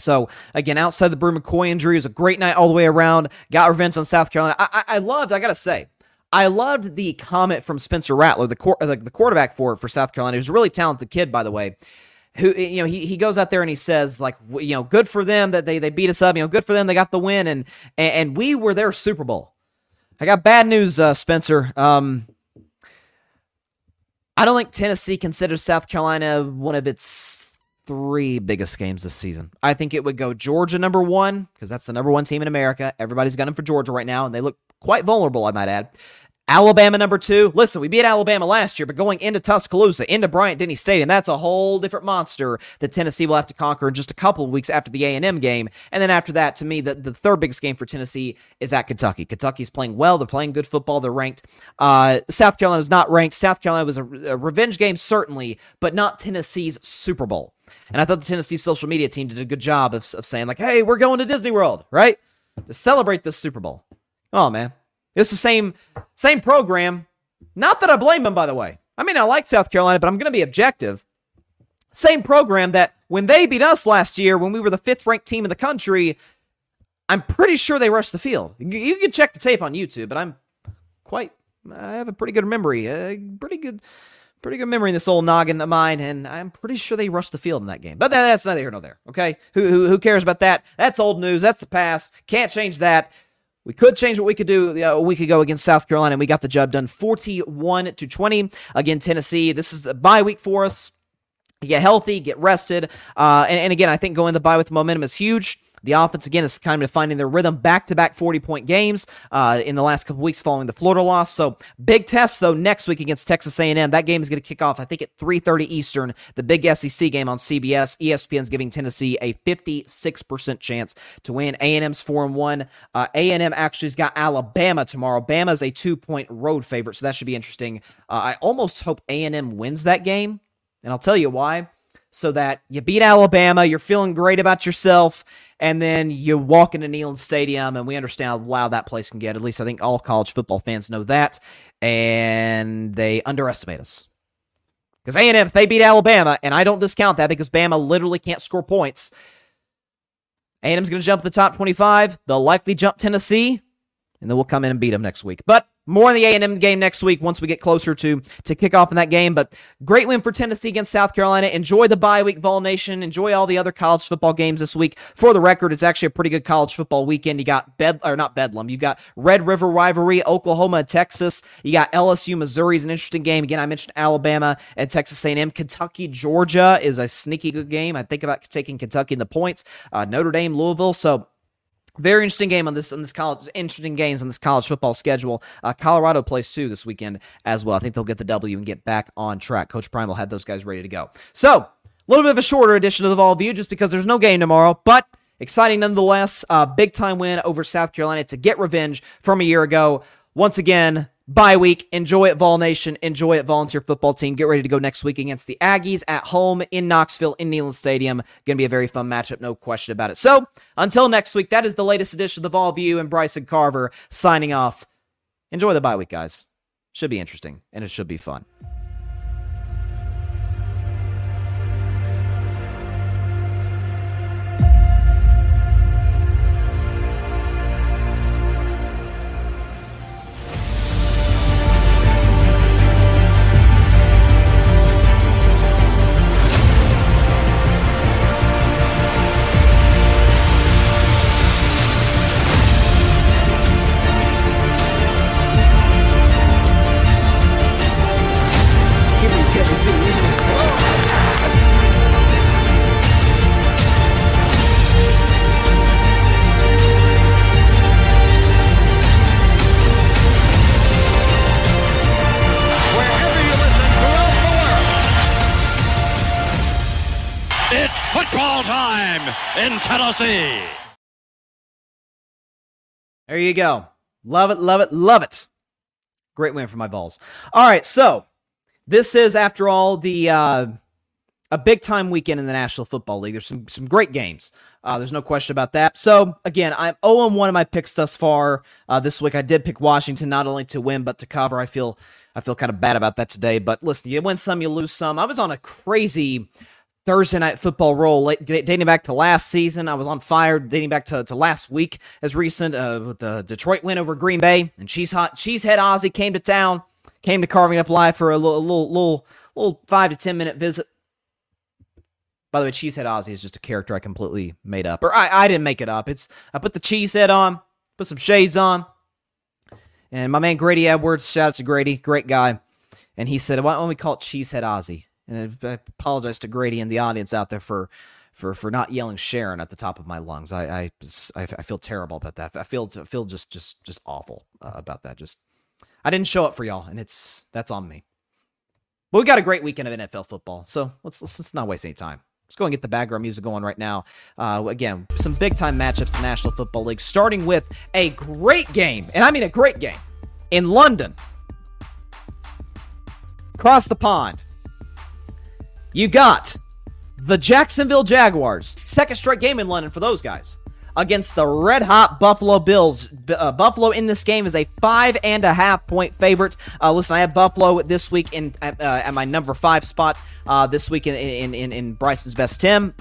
So again, outside the Bru McCoy injury, it was a great night all the way around. Got revenge on South Carolina. I, I, I loved. I gotta say, I loved the comment from Spencer Rattler, the, cor- the, the quarterback for for South Carolina. Who's a really talented kid, by the way. Who you know he, he goes out there and he says like you know good for them that they they beat us up. You know good for them they got the win and and, and we were their Super Bowl. I got bad news, uh, Spencer. Um, I don't think Tennessee considers South Carolina one of its three biggest games this season. I think it would go Georgia number one, because that's the number one team in America. Everybody's gunning for Georgia right now, and they look quite vulnerable, I might add. Alabama number two. Listen, we beat Alabama last year, but going into Tuscaloosa, into Bryant Denny Stadium, that's a whole different monster that Tennessee will have to conquer in just a couple of weeks after the A&M game. And then after that, to me, the, the third biggest game for Tennessee is at Kentucky. Kentucky's playing well. They're playing good football. They're ranked. Uh, South Carolina's not ranked. South Carolina was a, a revenge game, certainly, but not Tennessee's Super Bowl. And I thought the Tennessee social media team did a good job of, of saying, like, hey, we're going to Disney World, right? To celebrate this Super Bowl. Oh, man. It's the same same program. Not that I blame them, by the way. I mean, I like South Carolina, but I'm going to be objective. Same program that when they beat us last year, when we were the fifth ranked team in the country, I'm pretty sure they rushed the field. You can check the tape on YouTube, but I'm quite, I have a pretty good memory, a pretty good, pretty good memory in this old noggin of mine, and I'm pretty sure they rushed the field in that game. But that's neither here nor there. Okay, who, who who cares about that? That's old news. That's the past. Can't change that. We could change what we could do a week ago against South Carolina, and we got the job done 41 to 20. Again, Tennessee, this is the bye week for us. Get healthy, get rested. Uh, and, and again, I think going the bye with momentum is huge. The offense again is kind of finding their rhythm back-to-back 40-point games uh, in the last couple weeks following the Florida loss. So big test though next week against Texas A&M. That game is going to kick off I think at 3:30 Eastern. The big SEC game on CBS. ESPN's giving Tennessee a 56% chance to win. A&M's four and one. Uh, A&M actually's got Alabama tomorrow. Bama's a two-point road favorite, so that should be interesting. Uh, I almost hope A&M wins that game, and I'll tell you why so that you beat Alabama, you're feeling great about yourself, and then you walk into Neyland Stadium, and we understand how loud that place can get. At least I think all college football fans know that, and they underestimate us. Because A&M, if they beat Alabama, and I don't discount that because Bama literally can't score points, A&M's going to jump the top 25. They'll likely jump Tennessee, and then we'll come in and beat them next week. But more in the A&M game next week once we get closer to to kick off in that game. But great win for Tennessee against South Carolina. Enjoy the bye week, Vol Nation. Enjoy all the other college football games this week. For the record, it's actually a pretty good college football weekend. You got Bed or not Bedlam. You got Red River rivalry, Oklahoma Texas. You got LSU, Missouri is an interesting game. Again, I mentioned Alabama and Texas A&M. Kentucky, Georgia is a sneaky good game. I think about taking Kentucky in the points. Uh, Notre Dame, Louisville. So very interesting game on this on this college. Interesting games on this college football schedule. Uh, Colorado plays too this weekend as well. I think they'll get the W and get back on track. Coach Prime will have those guys ready to go. So a little bit of a shorter edition of the Vol View just because there's no game tomorrow, but exciting nonetheless. Uh, big time win over South Carolina to get revenge from a year ago. Once again, bye week. Enjoy it, Vol Nation. Enjoy it, Volunteer Football Team. Get ready to go next week against the Aggies at home in Knoxville in Neyland Stadium. Going to be a very fun matchup, no question about it. So until next week, that is the latest edition of the Vol View and Bryson Carver signing off. Enjoy the bye week, guys. Should be interesting and it should be fun. In Tennessee. There you go. Love it, love it, love it. Great win for my Vols. All right, so this is, after all, the uh, a big time weekend in the National Football League. There's some some great games. Uh, there's no question about that. So again, I'm 0 1 of my picks thus far uh, this week. I did pick Washington not only to win but to cover. I feel I feel kind of bad about that today. But listen, you win some, you lose some. I was on a crazy Thursday night football roll dating back to last season. I was on fire dating back to, to last week as recent uh, with the Detroit win over Green Bay and Cheese Hot Cheesehead Ozzy came to town, came to carving up live for a little little little, little five to ten minute visit. By the way, Cheesehead Ozzy is just a character I completely made up, or I, I didn't make it up. It's I put the cheese head on, put some shades on, and my man Grady Edwards, shout out to Grady, great guy, and he said, "Why don't we call it Cheesehead Ozzy?" And I apologize to Grady and the audience out there for for for not yelling Sharon at the top of my lungs. I I I, feel terrible about that. I feel I feel just just just awful uh, about that. Just I didn't show up for y'all, and it's that's on me. But we got a great weekend of NFL football, so let's let's, let's not waste any time. Let's go and get the background music going right now. Uh, again, some big time matchups in the National Football League, starting with a great game, and I mean a great game in London. Across the pond, you got the Jacksonville Jaguars, second straight game in London for those guys, against the red hot Buffalo Bills. Uh, Buffalo in this game is a five and a half point favorite. Uh, listen, I have Buffalo this week in at, uh, at my number five spot. Uh, this week in, in in in Bryson's best Tim.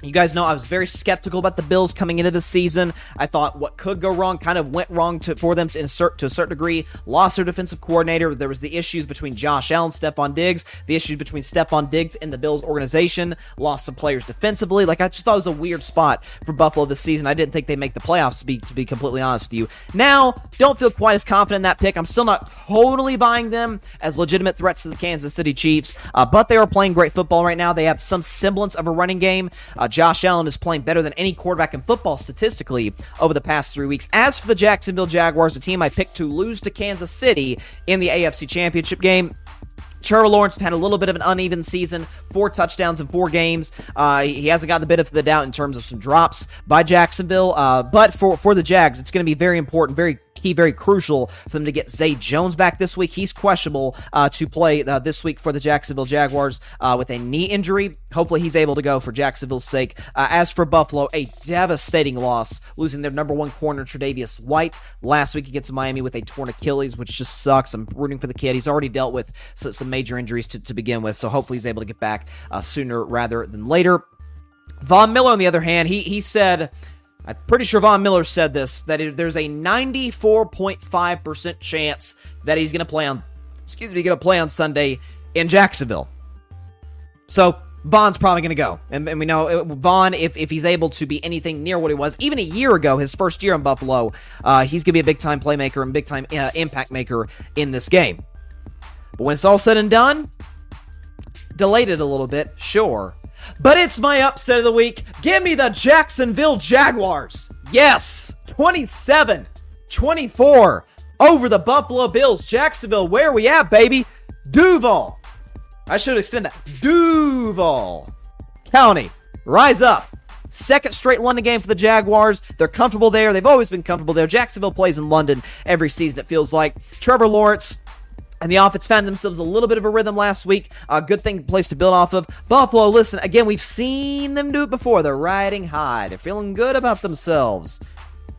You guys know I was very skeptical about the Bills coming into the season. I thought what could go wrong kind of went wrong to, for them to insert to a certain degree. Lost their defensive coordinator. There was the issues between Josh Allen, Stefon Diggs, the issues between Stefon Diggs and the Bills organization. Lost some players defensively. Like I just thought it was a weird spot for Buffalo this season. I didn't think they'd make the playoffs. To be to be completely honest with you, now don't feel quite as confident in that pick. I'm still not totally buying them as legitimate threats to the Kansas City Chiefs, uh, but they are playing great football right now. They have some semblance of a running game. Uh, Josh Allen is playing better than any quarterback in football statistically over the past three weeks. As for the Jacksonville Jaguars, a team I picked to lose to Kansas City in the AFC Championship game, Trevor Lawrence had a little bit of an uneven season, four touchdowns in four games. Uh, he hasn't gotten the benefit of the doubt in terms of some drops by Jacksonville. Uh, but for, for the Jags, it's going to be very important, very key, very crucial for them to get Zay Jones back this week. He's questionable uh, to play uh, this week for the Jacksonville Jaguars uh, with a knee injury. Hopefully, he's able to go for Jacksonville's sake. Uh, as for Buffalo, a devastating loss, losing their number one corner, Tre'Davious White, last week against Miami with a torn Achilles, which just sucks. I'm rooting for the kid. He's already dealt with some major injuries to, to begin with, so hopefully, he's able to get back uh, sooner rather than later. Von Miller, on the other hand, he he said, I'm pretty sure Von Miller said this that there's a 94.5% chance that he's going to play on, excuse me, going to play on Sunday in Jacksonville. So Von's probably going to go, and, and we know uh, Von, if if he's able to be anything near what he was even a year ago, his first year in Buffalo, uh, he's going to be a big time playmaker and big time uh, impact maker in this game. But when it's all said and done, delayed it a little bit, sure. But it's my upset of the week. Give me the Jacksonville Jaguars. Yes, 27 24 over the Buffalo Bills. Jacksonville, where are we at, baby? Duval. I should extend that. Duval County, rise up. Second straight London game for the Jaguars. They're comfortable there. They've always been comfortable there. Jacksonville plays in London every season, it feels like. Trevor Lawrence, and the offense found themselves a little bit of a rhythm last week. A good thing, place to build off of. Buffalo, listen, again, we've seen them do it before. They're riding high. They're feeling good about themselves.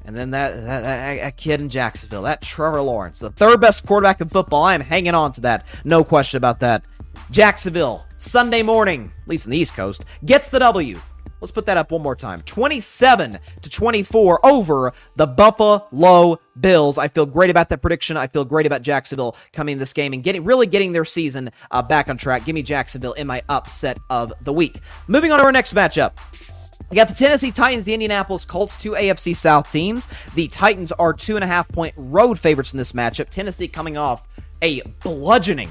And then that, that, that, kid in Jacksonville, that Trevor Lawrence, the third best quarterback in football. I am hanging on to that. No question about that. Jacksonville, Sunday morning, at least in the East Coast, gets the W. Let's put that up one more time. 27 to 24 over the Buffalo Bills. I feel great about that prediction. I feel great about Jacksonville coming this game and getting really getting their season uh, back on track. Give me Jacksonville in my upset of the week. Moving on to our next matchup. We got the Tennessee Titans, the Indianapolis Colts, two AFC South teams. The Titans are two and a half point road favorites in this matchup. Tennessee coming off a bludgeoning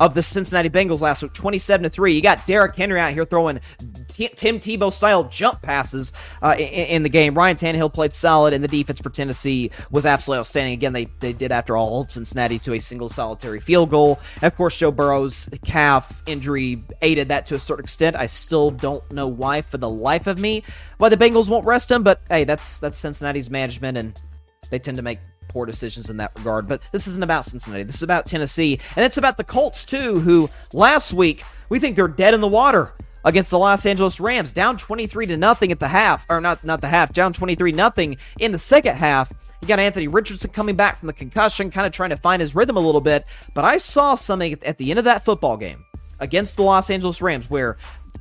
of the Cincinnati Bengals last week, 27 to 3. You got Derrick Henry out here throwing T- Tim Tebow style jump passes uh, in, in, the game. Ryan Tannehill played solid, and the defense for Tennessee was absolutely outstanding. Again, they, they did, after all, Cincinnati to a single solitary field goal. And of course, Joe Burrow's calf injury aided that to a certain extent. I still don't know why, for the life of me, why the Bengals won't rest him, but hey, that's that's Cincinnati's management, and they tend to make poor decisions in that regard. But this isn't about Cincinnati. This is about Tennessee. And it's about the Colts, too, who last week we think they're dead in the water against the Los Angeles Rams, down 23 to nothing at the half, or not not the half, down 23 nothing in the second half. You got Anthony Richardson coming back from the concussion, kind of trying to find his rhythm a little bit. But I saw something at the end of that football game against the Los Angeles Rams where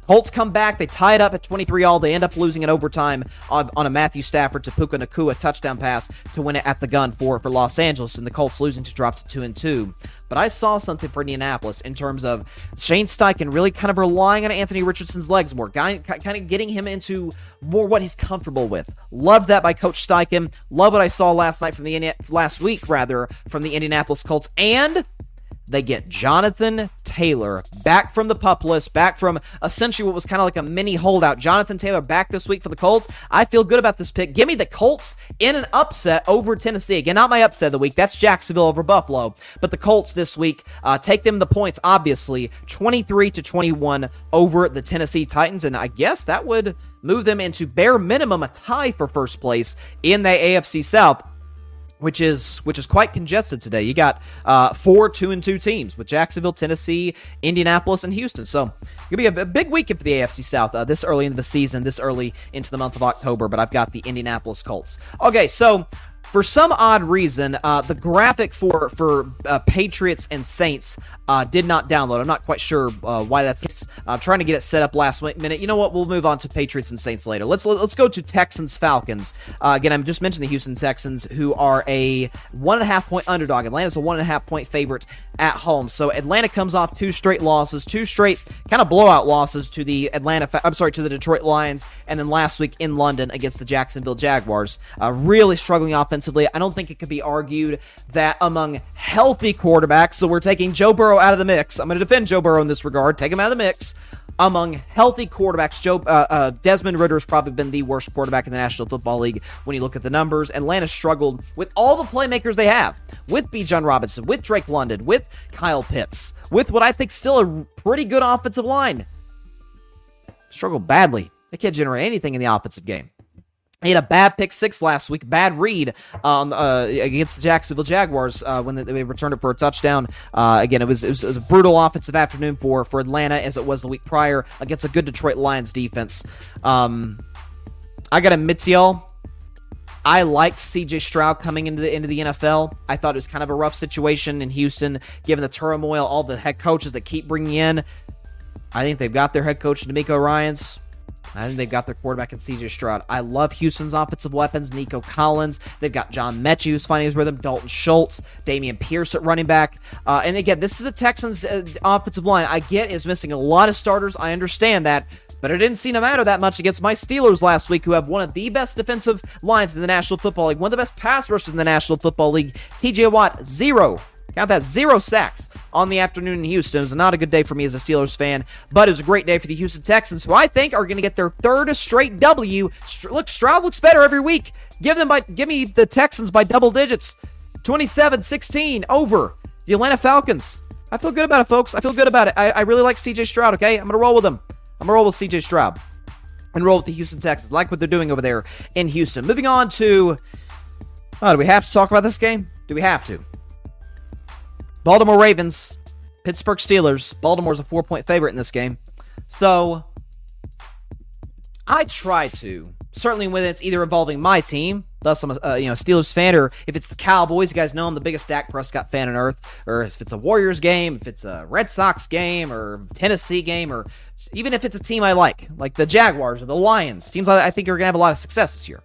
Colts come back. They tie it up at 23 all. They end up losing in overtime on, on a Matthew Stafford to Puka Nacua touchdown pass to win it at the gun for, for Los Angeles, and the Colts losing to drop to 2 and 2. But I saw something for Indianapolis in terms of Shane Steichen really kind of relying on Anthony Richardson's legs more, kind of getting him into more what he's comfortable with. Loved that by Coach Steichen. Love what I saw last night from the last week rather from the Indianapolis Colts and they get Jonathan Taylor back from the pup list, back from essentially what was kind of like a mini holdout. Jonathan Taylor back this week for the Colts. I feel good about this pick. Give me the Colts in an upset over Tennessee. Again, not my upset of the week. That's Jacksonville over Buffalo. But the Colts this week uh, take them the points, obviously, 23 to 21 over the Tennessee Titans. And I guess that would move them into bare minimum a tie for first place in the AFC South which is which is quite congested today. You got uh, four two and two teams with Jacksonville, Tennessee, Indianapolis, and Houston. So it'll be a, a, big week for the AFC South uh, this early into the season, this early into the month of October. But I've got the Indianapolis Colts. Okay, so for some odd reason, uh, the graphic for for uh, Patriots and Saints uh, did not download. I'm not quite sure uh, why that's. I'm trying to get it set up last minute. You know what? We'll move on to Patriots and Saints later. Let's let's go to Texans Falcons. Uh, again, I'm just mentioning the Houston Texans, who are a one and a half point underdog. Atlanta's a one and a half point favorite at home. So Atlanta comes off two straight losses, two straight kind of blowout losses to the Atlanta. I'm sorry, to the Detroit Lions, and then last week in London against the Jacksonville Jaguars. Uh, really struggling offensively. I don't think it could be argued that among healthy quarterbacks. So we're taking Joe Burrow out of the mix. I'm going to defend Joe Burrow in this regard. Take him out of the mix among healthy quarterbacks, Joe uh, uh, Desmond Ridder has probably been the worst quarterback in the National Football League when you look at the numbers. Atlanta struggled with all the playmakers they have, with Bijan Robinson, with Drake London, with Kyle Pitts, with what I think still a pretty good offensive line. Struggled badly. They can't generate anything in the offensive game. He had a bad pick six last week, bad read um, uh, against the Jacksonville Jaguars uh, when they returned it for a touchdown. Uh, again, it was, it was, it was a brutal offensive afternoon for for Atlanta as it was the week prior against a good Detroit Lions defense. Um, I got to admit to y'all, I liked CJ Stroud coming into the into the NFL. I thought it was kind of a rough situation in Houston, given the turmoil, all the head coaches that keep bringing in. I think they've got their head coach DeMeco Ryans. I think they've got their quarterback in CJ Stroud. I love Houston's offensive weapons. Nico Collins. They've got John Metchie who's finding his rhythm. Dalton Schultz. Dameon Pierce at running back. Uh, and again, this is a Texans uh, offensive line. I get is missing a lot of starters. I understand that. But it didn't seem to matter that much against my Steelers last week, who have one of the best defensive lines in the National Football League, one of the best pass rushers in the National Football League. TJ Watt, zero Count that zero sacks on the afternoon in Houston. It was not a good day for me as a Steelers fan, but it was a great day for the Houston Texans, who I think are going to get their third straight W. Look, Stroud looks better every week. Give them by, give me the Texans by double digits, 27-16 over the Atlanta Falcons. I feel good about it, folks. I feel good about it. I, I really like CJ Stroud. Okay, I'm gonna roll with him. I'm gonna roll with CJ Stroud. and roll with the Houston Texans. Like what they're doing over there in Houston. Moving on to. Oh, do we have to talk about this game? Do we have to? Baltimore Ravens, Pittsburgh Steelers. Baltimore's a four point favorite in this game. So I try to certainly when it's either involving my team, thus I'm a uh, you know Steelers fan, or if it's the Cowboys, you guys know I'm the biggest Dak Prescott fan on earth, or if it's a Warriors game, if it's a Red Sox game, or Tennessee game, or even if it's a team I like, like the Jaguars or the Lions, teams I, I think are gonna have a lot of success this year.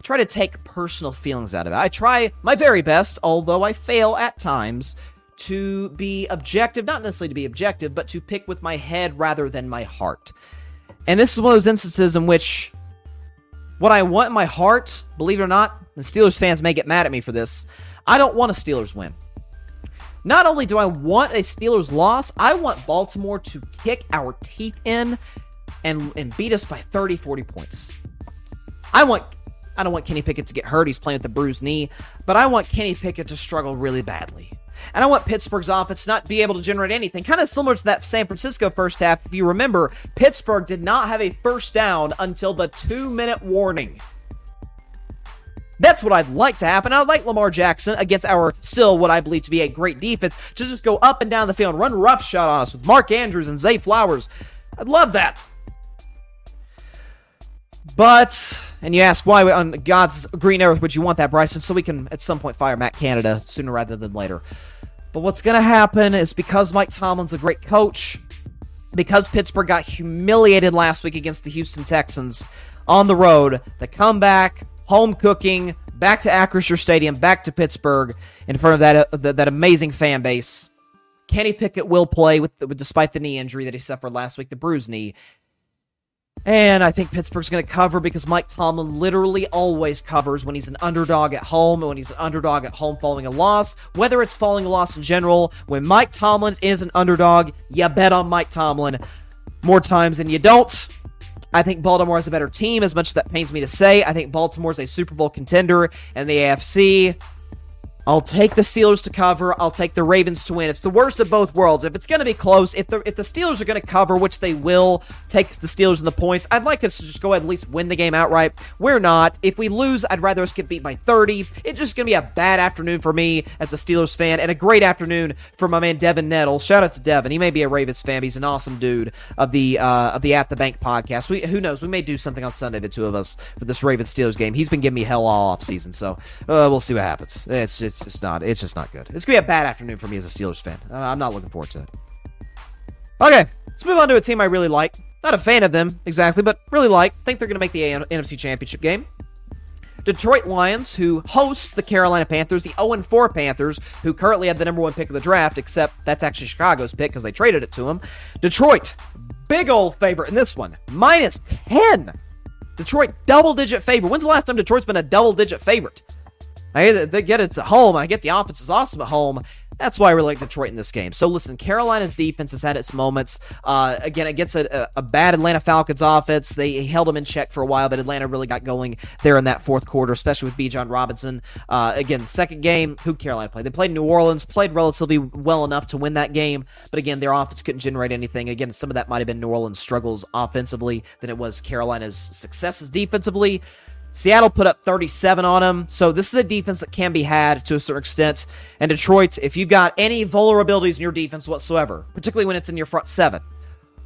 I try to take personal feelings out of it. I try my very best, although I fail at times, to be objective, not necessarily to be objective, but to pick with my head rather than my heart. And this is one of those instances in which what I want in my heart, believe it or not, and Steelers fans may get mad at me for this, I don't want a Steelers win. Not only do I want a Steelers loss, I want Baltimore to kick our teeth in and, and beat us by 30, 40 points. I want I don't want Kenny Pickett to get hurt. He's playing with a bruised knee, but I want Kenny Pickett to struggle really badly. And I want Pittsburgh's offense not be able to generate anything. Kind of similar to that San Francisco first half. If you remember, Pittsburgh did not have a first down until the two minute warning. That's what I'd like to happen. I'd like Lamar Jackson against our still what I believe to be a great defense to just go up and down the field, run rough shot on us with Mark Andrews and Zay Flowers. I'd love that. But, and you ask why on God's green earth would you want that, Bryson? So we can at some point fire Matt Canada sooner rather than later. But what's going to happen is because Mike Tomlin's a great coach, because Pittsburgh got humiliated last week against the Houston Texans on the road, the comeback, home cooking, back to Acrisure Stadium, back to Pittsburgh in front of that uh, that, that amazing fan base. Kenny Pickett will play with, despite the knee injury that he suffered last week, the bruised knee. And I think Pittsburgh's going to cover because Mike Tomlin literally always covers when he's an underdog at home and when he's an underdog at home following a loss. Whether it's following a loss in general, when Mike Tomlin is an underdog, you bet on Mike Tomlin more times than you don't. I think Baltimore is a better team, as much as that pains me to say. I think Baltimore's a Super Bowl contender in the AFC. I'll take the Steelers to cover. I'll take the Ravens to win. It's the worst of both worlds. If it's going to be close, if the if the Steelers are going to cover, which they will, take the Steelers in the points. I'd like us to just go ahead and at least win the game outright. We're not. If we lose, I'd rather us get beat by 30. It's just going to be a bad afternoon for me as a Steelers fan, and a great afternoon for my man Devin Nettles. Shout out to Devin. He may be a Ravens fan. He's an awesome dude of the uh, of the At the Bank podcast. We who knows? We may do something on Sunday, the two of us, for this Ravens Steelers game. He's been giving me hell all off season, so uh, we'll see what happens. It's it's just not. It's just not good. It's gonna be a bad afternoon for me as a Steelers fan. Uh, I'm not looking forward to it. Okay, let's move on to a team I really like. Not a fan of them exactly, but really like. Think they're gonna make the A- NFC Championship game. Detroit Lions, who host the Carolina Panthers, the 0 4 Panthers, who currently have the number one pick of the draft, except that's actually Chicago's pick because they traded it to them. Detroit, big old favorite in this one, minus 10. Detroit, double digit favorite. When's the last time Detroit's been a double digit favorite? I get it's at home. I get the offense is awesome at home. That's why I really like Detroit in this game. So listen, Carolina's defense has had its moments. Uh, again, against a, a, bad Atlanta Falcons offense, they held them in check for a while, but Atlanta really got going there in that fourth quarter, especially with Bijan Robinson. Uh, again, the second game, who Carolina played? They played New Orleans, played relatively well enough to win that game, but again, their offense couldn't generate anything. Again, some of that might have been New Orleans' struggles offensively than it was Carolina's successes defensively. Seattle put up 37 on them, so this is a defense that can be had to a certain extent. And Detroit, if you've got any vulnerabilities in your defense whatsoever, particularly when it's in your front seven,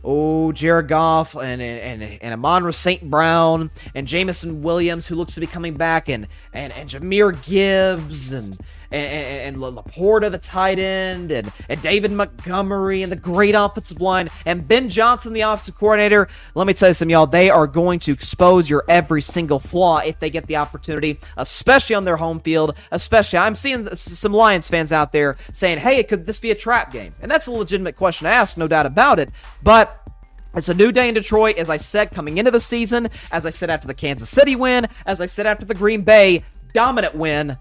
oh, Jared Goff and and and Amon St. Brown and Jameson Williams, who looks to be coming back, and and and Jahmyr Gibbs and and, and, LaPorta, the tight end, and, and David Montgomery, and the great offensive line, and Ben Johnson, the offensive coordinator. Let me tell you some, y'all, they are going to expose your every single flaw if they get the opportunity, especially on their home field. Especially, I'm seeing some Lions fans out there saying, hey, could this be a trap game? And that's a legitimate question to ask, no doubt about it. But it's a new day in Detroit, as I said coming into the season, as I said after the Kansas City win, as I said after the Green Bay dominant win.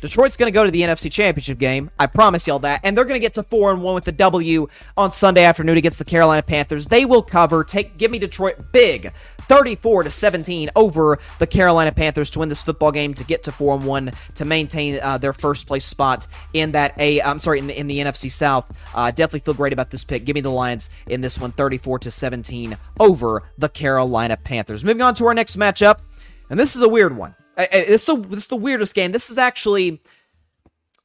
Detroit's going to go to the NFC Championship game. I promise y'all that. And they're going to get to 4 and 1 with the W on Sunday afternoon against the Carolina Panthers. They will cover. Take give me Detroit big. 34 to 17 over the Carolina Panthers to win this football game to get to 4 and 1 to maintain uh, their first place spot in that a I'm sorry in the, in the NFC South. Uh, definitely feel great about this pick. Give me the Lions in this one 34 to 17 over the Carolina Panthers. Moving on to our next matchup, and this is a weird one. It's the this the weirdest game. This is actually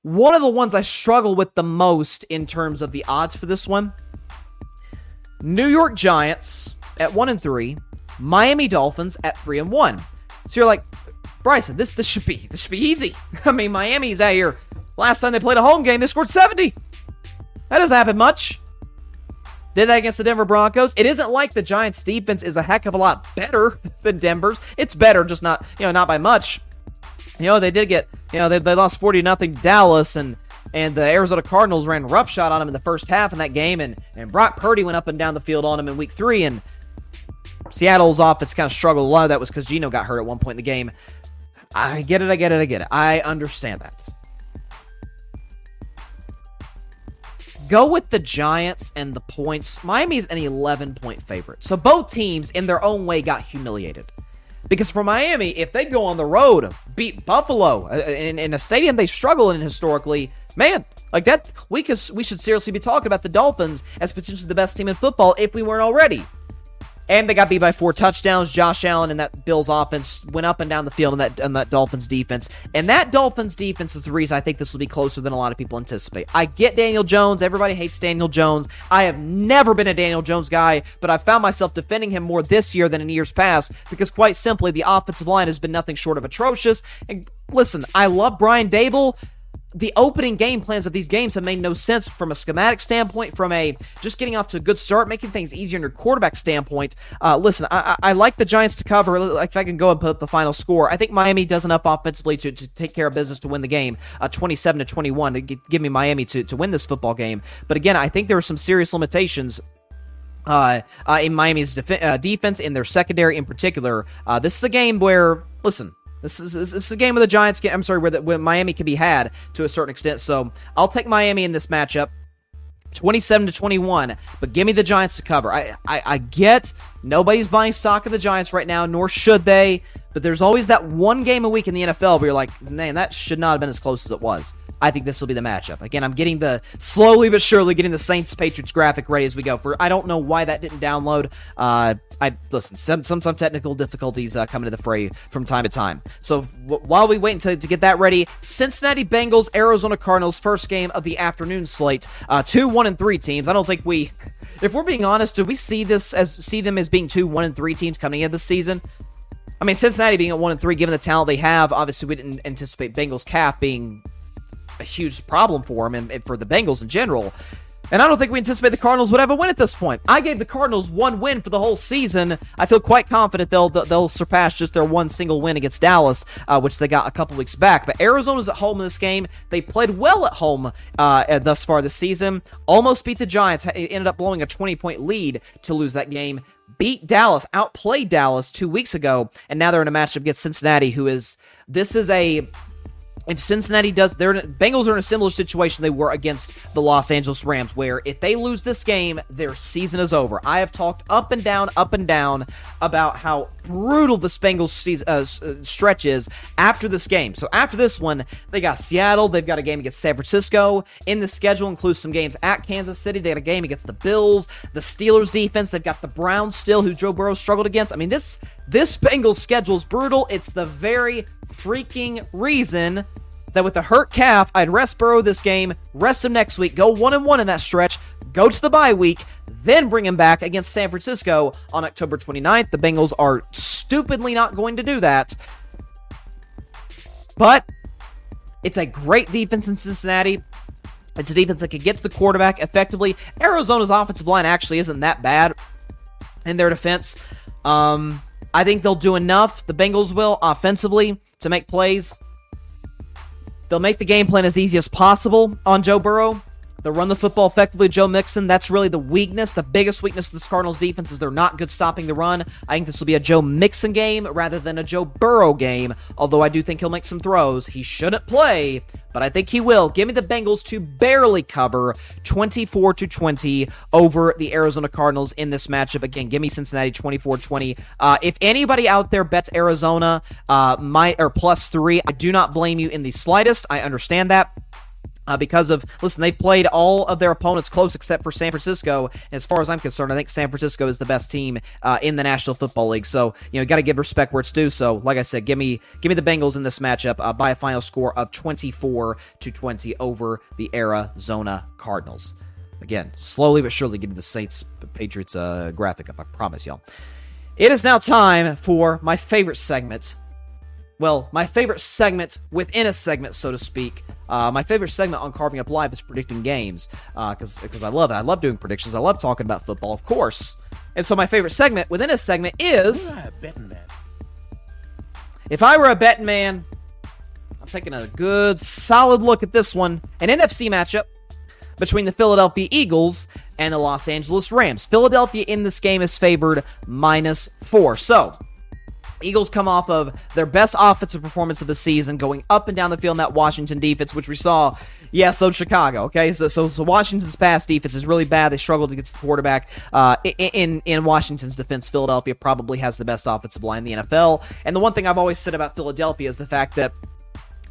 one of the ones I struggle with the most in terms of the odds for this one. New York Giants at 1 and 3, Miami Dolphins at 3 and 1. So you're like, Bryson, this this should be this should be easy. I mean, Miami's out here. Last time they played a home game, they scored 70. That doesn't happen much. Did that against the Denver Broncos. It isn't like the Giants defense is a heck of a lot better than Denver's. It's better, just not, you know, not by much. You know, they did get, you know, they, they lost 40 nothing Dallas and and the Arizona Cardinals ran roughshod on them in the first half in that game, and, and Brock Purdy went up and down the field on them in week three, and Seattle's offense kind of struggled. A lot of that was because Geno got hurt at one point in the game. I get it, I get it, I get it. I understand that. Go with the Giants and the points. Miami's an 11 point favorite. So both teams, in their own way, got humiliated. Because for Miami, if they go on the road, beat Buffalo uh, in, in a stadium they struggle in historically, man, like that, we could we should seriously be talking about the Dolphins as potentially the best team in football if we weren't already. And they got beat by four touchdowns. Josh Allen and that Bills offense went up and down the field in that in that Dolphins defense. And that Dolphins defense is the reason I think this will be closer than a lot of people anticipate. I get Daniel Jones. Everybody hates Daniel Jones. I have never been a Daniel Jones guy, but I found myself defending him more this year than in years past because quite simply the offensive line has been nothing short of atrocious. And listen, I love Brian Daboll the opening game plans of these games have made no sense from a schematic standpoint, from a just getting off to a good start, making things easier in your quarterback standpoint. Uh, listen, I, I, like the Giants to cover. If I can go and put up the final score, I think Miami does enough offensively to, to take care of business to win the game, uh, 27 to 21, to give me Miami to, to win this football game. But again, I think there are some serious limitations uh, uh, in Miami's def- uh, defense, in their secondary in particular. Uh, this is a game where, listen, this is, this is a game of the Giants. I'm sorry, where, the, where Miami can be had to a certain extent. So I'll take Miami in this matchup. 27 to 21, but give me the Giants to cover. I, I, I get nobody's buying stock of the Giants right now, nor should they, but there's always that one game a week in the NFL where you're like, man, that should not have been as close as it was. I think this will be the matchup. Again, I'm getting the slowly but surely getting the Saints Patriots graphic ready as we go. For I don't know why that didn't download. Uh, I listen some some some technical difficulties uh, coming to the fray from time to time. So w- while we wait to, to get that ready, Cincinnati Bengals, Arizona Cardinals, first game of the afternoon slate. Uh, two one and three teams. I don't think we. If we're being honest, do we see this as see them as being two one and three teams coming in this season? I mean, Cincinnati being at one and three, given the talent they have, obviously we didn't anticipate Bengals calf being a huge problem for him and, and for the Bengals in general. And I don't think we anticipate the Cardinals would have a win at this point. I gave the Cardinals one win for the whole season. I feel quite confident they'll they'll surpass just their one single win against Dallas, uh, which they got a couple weeks back. But Arizona's at home in this game. They played well at home uh, thus far this season. Almost beat the Giants. Ended up blowing a 20 point lead to lose that game. Beat Dallas, outplayed Dallas two weeks ago, and now they're in a matchup against Cincinnati, who is this is a if Cincinnati does, their Bengals are in a similar situation they were against the Los Angeles Rams, where if they lose this game, their season is over. I have talked up and down, up and down about how brutal the Bengals season, uh, uh, stretch is after this game. So after this one, they got Seattle, they've got a game against San Francisco. In the schedule includes some games at Kansas City. They got a game against the Bills, the Steelers defense. They've got the Browns still, who Joe Burrow struggled against. I mean, this this Bengals schedule is brutal. It's the very freaking reason that with the hurt calf, I'd rest Burrow this game, rest him next week, go one and one in that stretch, go to the bye week, then bring him back against San Francisco on October 29th. The Bengals are stupidly not going to do that. But it's a great defense in Cincinnati. It's a defense that can get to the quarterback effectively. Arizona's offensive line actually isn't that bad in their defense. Um, I think they'll do enough, the Bengals will, offensively, to make plays. They'll make the game plan as easy as possible on Joe Burrow. They'll run the football effectively. Joe Mixon, that's really the weakness. The biggest weakness of this Cardinals defense is they're not good stopping the run. I think this will be a Joe Mixon game rather than a Joe Burrow game, although I do think he'll make some throws. He shouldn't play, but I think he will. Give me the Bengals to barely cover 24 to 20 over the Arizona Cardinals in this matchup. Again, give me Cincinnati 24-20. Uh, if anybody out there bets Arizona, uh, my or plus three, I do not blame you in the slightest. I understand that. Uh, because of listen, they've played all of their opponents close except for San Francisco. As far as I'm concerned, I think San Francisco is the best team uh, in the National Football League. So you know, got to give respect where it's due. So, like I said, give me give me the Bengals in this matchup uh, by a final score of 24 to 20 over the Arizona Cardinals. Again, slowly but surely getting the Saints Patriots uh, graphic up. I promise y'all. It is now time for my favorite segment well, my favorite segment within a segment, so to speak. Uh, my favorite segment on Carving Up Live is predicting games, because uh, because I love it. I love doing predictions. I love talking about football, of course. And so my favorite segment within a segment is if I were a betting man, I'm taking a good solid look at this one, an NFC matchup between the Philadelphia Eagles and the Los Angeles Rams. Philadelphia in this game is favored minus four. So Eagles come off of their best offensive performance of the season, going up and down the field in that Washington defense, which we saw. Yeah, so Chicago. Okay, so, so so Washington's pass defense is really bad. They struggled get the quarterback. Uh, in in Washington's defense, Philadelphia probably has the best offensive line in the NFL. And the one thing I've always said about Philadelphia is the fact that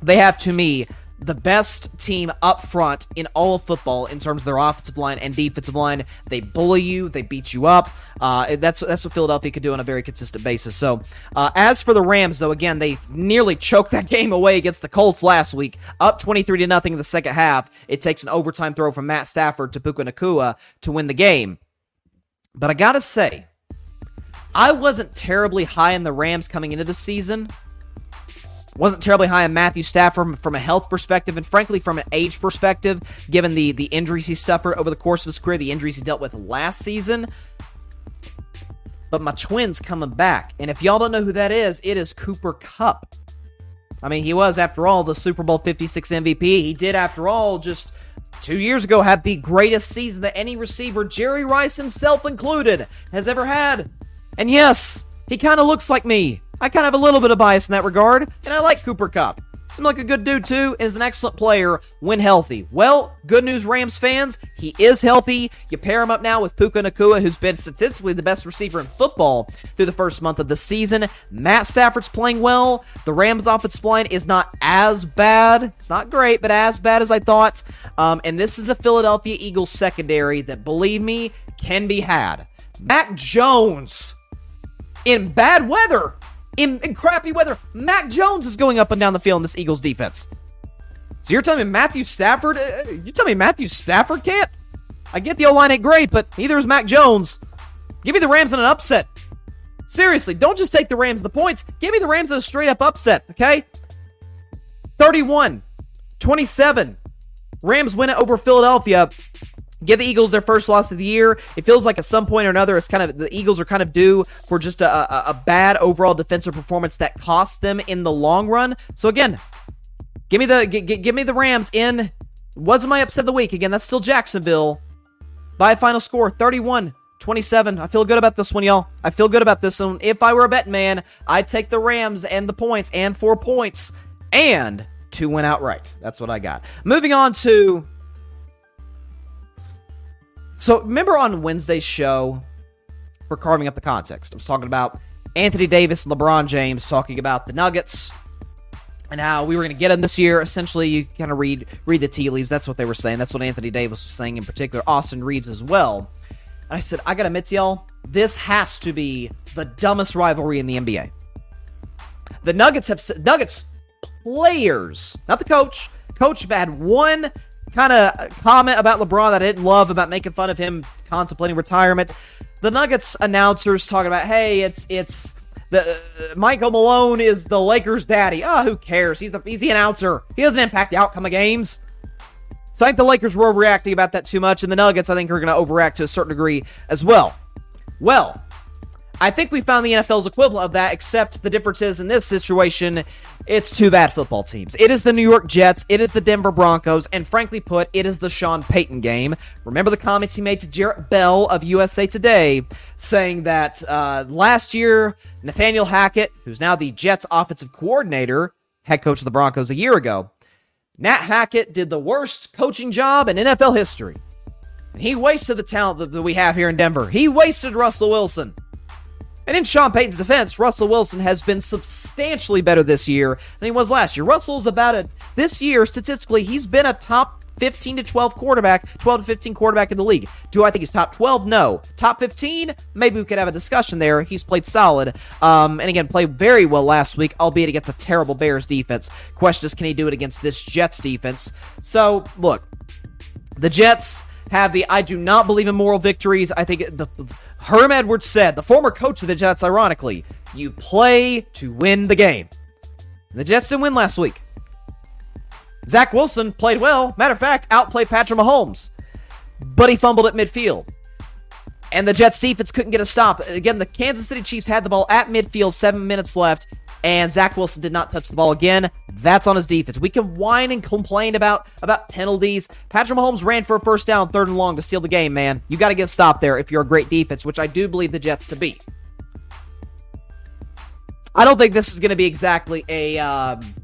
they have, to me, the best team up front in all of football in terms of their offensive line and defensive line. They bully you, they beat you up. Uh, that's that's what Philadelphia could do on a very consistent basis. So, uh, as for the Rams, though, again they nearly choked that game away against the Colts last week, up twenty three to nothing in the second half. It takes an overtime throw from Matt Stafford to Puka Nacua to win the game. But I gotta say, I wasn't terribly high in the Rams coming into the season. Wasn't terribly high on Matthew Stafford from a health perspective, and frankly, from an age perspective, given the, the injuries he suffered over the course of his career, the injuries he dealt with last season. But my twins coming back. And if y'all don't know who that is, it is Cooper Kupp. I mean, he was, after all, the Super Bowl 56 MVP. He did, after all, just two years ago have the greatest season that any receiver, Jerry Rice himself included, has ever had. And yes, he kind of looks like me. I kind of have a little bit of bias in that regard, and I like Cooper Kupp. Seems like a good dude too, and is an excellent player when healthy. Well, good news, Rams fans. He is healthy. You pair him up now with Puka Nacua, who's been statistically the best receiver in football through the first month of the season. Matt Stafford's playing well. The Rams' offensive line is not as bad. It's not great, but as bad as I thought. Um, and this is a Philadelphia Eagles secondary that, believe me, can be had. Mac Jones in bad weather in, in crappy weather. Mac Jones is going up and down the field in this Eagles defense. So you're telling me Matthew Stafford? Uh, you tell me Matthew Stafford can't? I get the O line ain't great, but neither is Mac Jones. Give me the Rams in an upset. Seriously, don't just take the Rams the points. Give me the Rams in a straight up upset, okay? 31, 27. Rams win it over Philadelphia give the Eagles their first loss of the year. It feels like at some point or another, it's kind of the Eagles are kind of due for just a, a, a bad overall defensive performance that cost them in the long run. So again, give me the g- give me the Rams in. Wasn't my upset of the week again? That's still Jacksonville by a final score 31 27. I feel good about this one, y'all. I feel good about this one. If I were a bet man, I'd take the Rams and the points and four points and to win outright. That's what I got. Moving on to so remember on Wednesday's show for carving up the context, I was talking about Anthony Davis and LeBron James talking about the Nuggets and how we were going to get them this year. Essentially, you kind of read read the tea leaves. That's what they were saying. That's what Anthony Davis was saying in particular. Austin Reaves as well. And I said, I got to admit to y'all, this has to be the dumbest rivalry in the NBA. The Nuggets have Nuggets players, not the coach. Coach had one kind of comment about LeBron that I didn't love about making fun of him contemplating retirement. The Nuggets announcers talking about, hey, it's it's the uh, Michael Malone is the Lakers' daddy. Ah, oh, who cares? He's the he's the announcer. He doesn't impact the outcome of games. So I think the Lakers were overreacting about that too much, and the Nuggets I think are going to overreact to a certain degree as well. Well, I think we found the NFL's equivalent of that, except the difference is in this situation, it's two bad football teams. It is the New York Jets, it is the Denver Broncos, and frankly put, it is the Sean Payton game. Remember the comments he made to Jarrett Bell of USA Today, saying that uh, last year, Nathaniel Hackett, who's now the Jets offensive coordinator, head coach of the Broncos a year ago, Nat Hackett did the worst coaching job in NFL history. And he wasted the talent that we have here in Denver. He wasted Russell Wilson. And in Sean Payton's defense, Russell Wilson has been substantially better this year than he was last year. Russell's about a this year statistically, he's been a top 15 to 12 quarterback, 12 to 15 quarterback in the league. Do I think he's top 12? No. Top 15? Maybe we could have a discussion there. He's played solid. Um, and again, played very well last week, albeit against a terrible Bears defense. Question is, can he do it against this Jets defense? So, look, the Jets have the I do not believe in moral victories. I think the Herm Edwards said, the former coach of the Jets, ironically, you play to win the game. The Jets didn't win last week. Zach Wilson played well. Matter of fact, outplayed Patrick Mahomes. But he fumbled at midfield. And the Jets defense couldn't get a stop. Again, the Kansas City Chiefs had the ball at midfield, seven minutes left, and Zach Wilson did not touch the ball again. That's on his defense. We can whine and complain about about penalties. Patrick Mahomes ran for a first down, third and long to seal the game. Man, you got to get stopped there if you're a great defense, which I do believe the Jets to be. I don't think this is going to be exactly a. Um,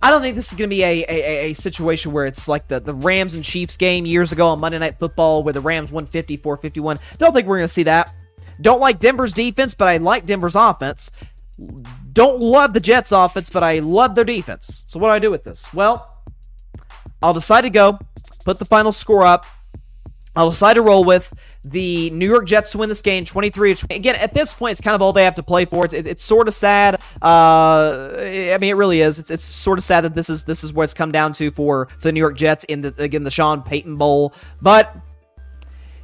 I don't think this is going to be a, a, a, situation where it's like the, the Rams and Chiefs game years ago on Monday Night Football where the Rams won 54 51. Don't think we're going to see that. Don't like Denver's defense, but I like Denver's offense. Don't love the Jets' offense, but I love their defense. So, what do I do with this? Well, I'll decide to go, put the final score up. I'll decide to roll with the New York Jets to win this game 23 20. Again, at this point, it's kind of all they have to play for. It's, it, it's sort of sad. Uh, I mean, it really is. It's, it's sort of sad that this is this is what it's come down to for, for the New York Jets in the again the Sean Payton Bowl. But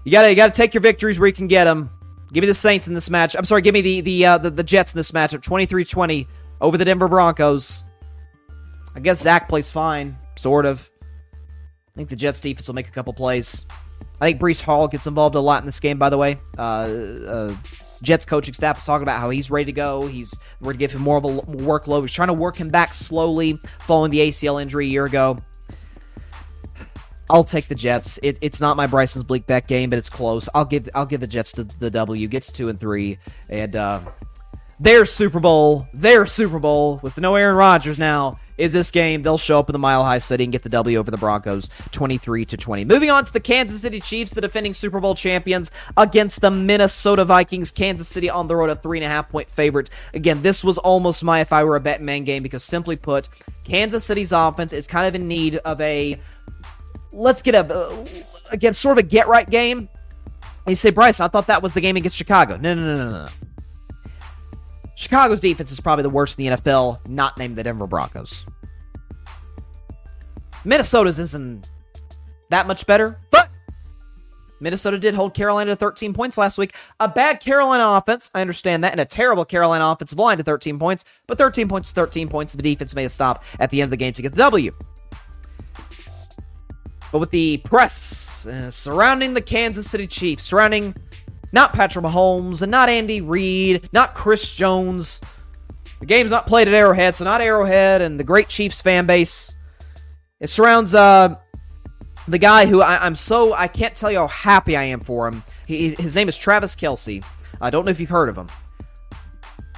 you gotta you gotta take your victories where you can get them. Give me the Saints in this match. I'm sorry, give me the the uh, the, the Jets in this matchup. 23-20 over the Denver Broncos. I guess Zach plays fine, sort of. I think the Jets defense will make a couple plays. I think Breece Hall gets involved a lot in this game, by the way. Uh, uh, Jets coaching staff is talking about how he's ready to go. He's we're to give him more of a workload. He's trying to work him back slowly following the ACL injury a year ago. I'll take the Jets. It, it's not my Bryson's bleak bet game, but it's close. I'll give I'll give the Jets to the W. Gets two and three, and uh, their Super Bowl, their Super Bowl with no Aaron Rodgers now is this game. They'll show up in the Mile High City and get the W over the Broncos, 23 to 20. Moving on to the Kansas City Chiefs, the defending Super Bowl champions, against the Minnesota Vikings. Kansas City on the road, a three and a half point favorite. Again, this was almost my if I were a bet man game because simply put, Kansas City's offense is kind of in need of a let's get a uh, again sort of a get right game. And you say, Bryce, I thought that was the game against Chicago. No, no, no, no, no. Chicago's defense is probably the worst in the NFL, not named the Denver Broncos. Minnesota's isn't that much better, but Minnesota did hold Carolina to 13 points last week. A bad Carolina offense, I understand that, and a terrible Carolina offensive line to 13 points, but 13 points 13 points. The defense may stop at the end of the game to get the W. But with the press uh, surrounding the Kansas City Chiefs, surrounding not Patrick Mahomes and not Andy Reid, not Chris Jones. The game's not played at Arrowhead, so not Arrowhead and the great Chiefs fan base. It surrounds uh, the guy who I, am so I can't tell you how happy I am for him. He, his name is Travis Kelce. I don't know if you've heard of him.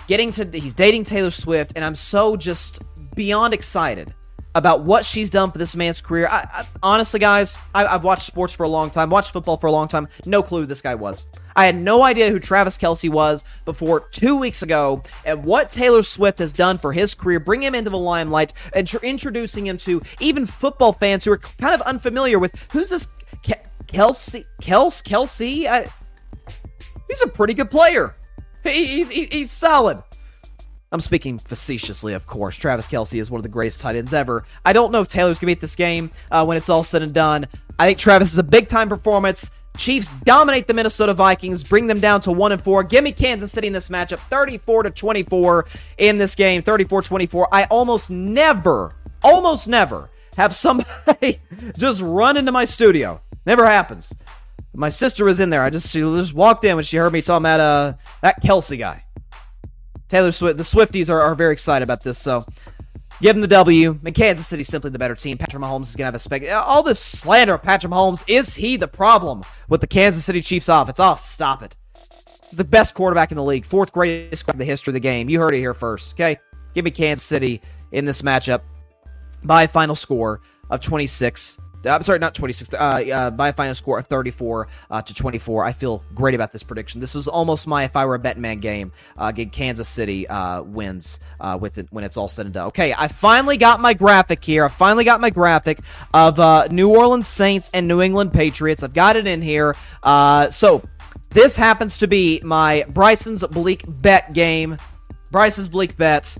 Getting to he's dating Taylor Swift, and I'm so just beyond excited about what she's done for this man's career. I, I, honestly, guys, I, have watched sports for a long time, watched football for a long time. No clue who this guy was. I had no idea who Travis Kelce was before two weeks ago, and what Taylor Swift has done for his career, bring him into the limelight, and tr- introducing him to even football fans who are kind of unfamiliar with who's this Ke- Kelce? Kels Kelce? I, he's a pretty good player. He, he's, he, he's solid. I'm speaking facetiously, of course. Travis Kelce is one of the greatest tight ends ever. I don't know if Taylor's going to be at this game uh, when it's all said and done. I think Travis is a big time performance. Chiefs dominate the Minnesota Vikings, bring them down to 1 and 4. Give me Kansas City in this matchup 34 to 24 in this game. 34-24. I almost never, almost never have somebody just run into my studio. Never happens. My sister was in there. I just she just walked in when she heard me talking about uh that Kelce guy. Taylor Swift. The Swifties are, are very excited about this. So give them the W. And Kansas City's simply the better team. Patrick Mahomes is gonna have a spec. Uh, all this slander of Patrick Mahomes is he the problem with the Kansas City Chiefs offense? Oh, stop it. He's the best quarterback in the league, fourth greatest in the history of the game. You heard it here first. Okay, give me Kansas City in this matchup by a final score of 26 I'm sorry, not 26. Uh, uh, a final score of 34 uh, to 24. I feel great about this prediction. This is almost my if I were a betting man game. Uh, Kansas City uh, wins uh, with it when it's all said and done. Okay, I finally got my graphic here. I finally got my graphic of uh, New Orleans Saints and New England Patriots. I've got it in here. Uh, so this happens to be my Bryson's bleak bet game. Bryce's bleak bets.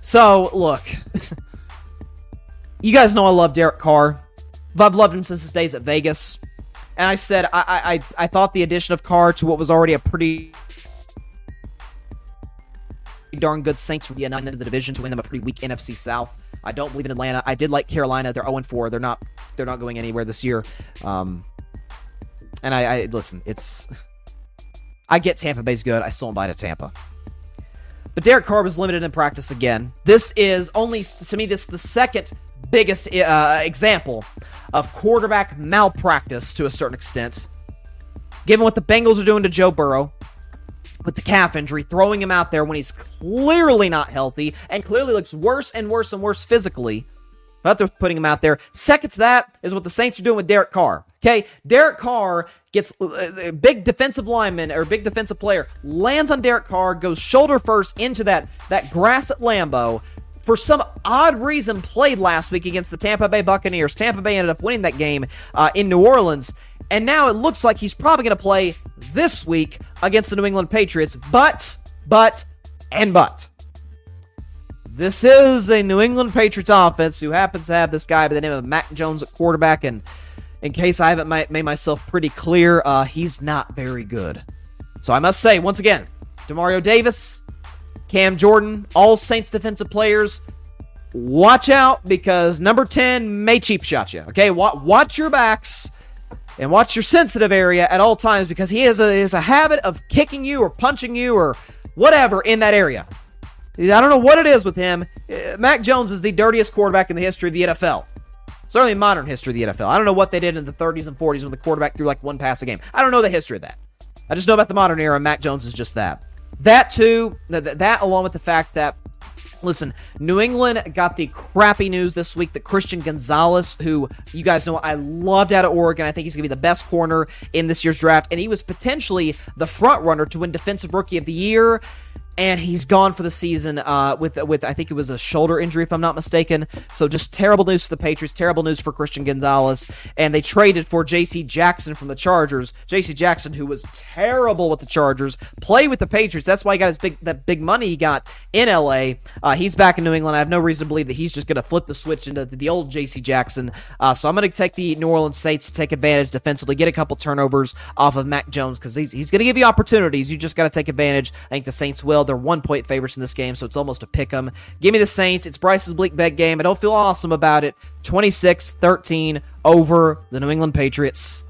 So look. you guys know I love Derek Carr. I've loved him since his days at Vegas. And I said I I, I thought the addition of Carr to what was already a pretty darn good Saints would be enough into the division to win them a pretty weak NFC South. I don't believe in Atlanta. I did like Carolina. They're 0 4. They're not they're not going anywhere this year. Um, and I, I listen, it's I get Tampa Bay's good. I still to Tampa. But Derek Carr was limited in practice again. This is only to me this is the second biggest uh, example of quarterback malpractice to a certain extent. Given what the Bengals are doing to Joe Burrow with the calf injury, throwing him out there when he's clearly not healthy and clearly looks worse and worse and worse physically. But they're putting him out there. Second to that is what the Saints are doing with Derek Carr. Okay, Derek Carr gets a uh, uh, big defensive lineman or big defensive player lands on Derek Carr, goes shoulder first into that that grass at Lambeau, for some odd reason, played last week against the Tampa Bay Buccaneers. Tampa Bay ended up winning that game uh, in New Orleans. And now it looks like he's probably going to play this week against the New England Patriots. But, but, and but. This is a New England Patriots offense who happens to have this guy by the name of Mac Jones at quarterback. And in case I haven't made myself pretty clear, uh, he's not very good. So I must say, once again, Demario Davis, Cam Jordan, all Saints defensive players, watch out because number 10 may cheap shot you. Okay, watch your backs and watch your sensitive area at all times because he has a, has a habit of kicking you or punching you or whatever in that area. I don't know what it is with him. Uh, Mac Jones is the dirtiest quarterback in the history of the NFL. Certainly modern history of the NFL. I don't know what they did in the 30s and 40s when the quarterback threw like one pass a game. I don't know the history of that. I just know about the modern era. Mac Jones is just that. That too, that, that along with the fact that Listen, New England got the crappy news this week that Christian Gonzalez, who you guys know I loved out of Oregon, I think he's going to be the best corner in this year's draft, and he was potentially the front runner to win Defensive Rookie of the Year and he's gone for the season uh, with with I think it was a shoulder injury if I'm not mistaken. So just terrible news for the Patriots, terrible news for Christian Gonzalez, and they traded for J.C. Jackson from the Chargers. J.C. Jackson, who was terrible with the Chargers, play with the Patriots. That's why he got his big that big money he got in L.A. Uh, he's back in New England. I have no reason to believe that he's just going to flip the switch into the old J.C. Jackson. Uh, so I'm going to take the New Orleans Saints to take advantage defensively, get a couple turnovers off of Mac Jones because he's he's going to give you opportunities. You just got to take advantage. I think the Saints will. They're one point favorites in this game, so it's almost a pick 'em. Give me the Saints. It's Bryce's bleak bet game. I don't feel awesome about it. 26 13 over the New England Patriots.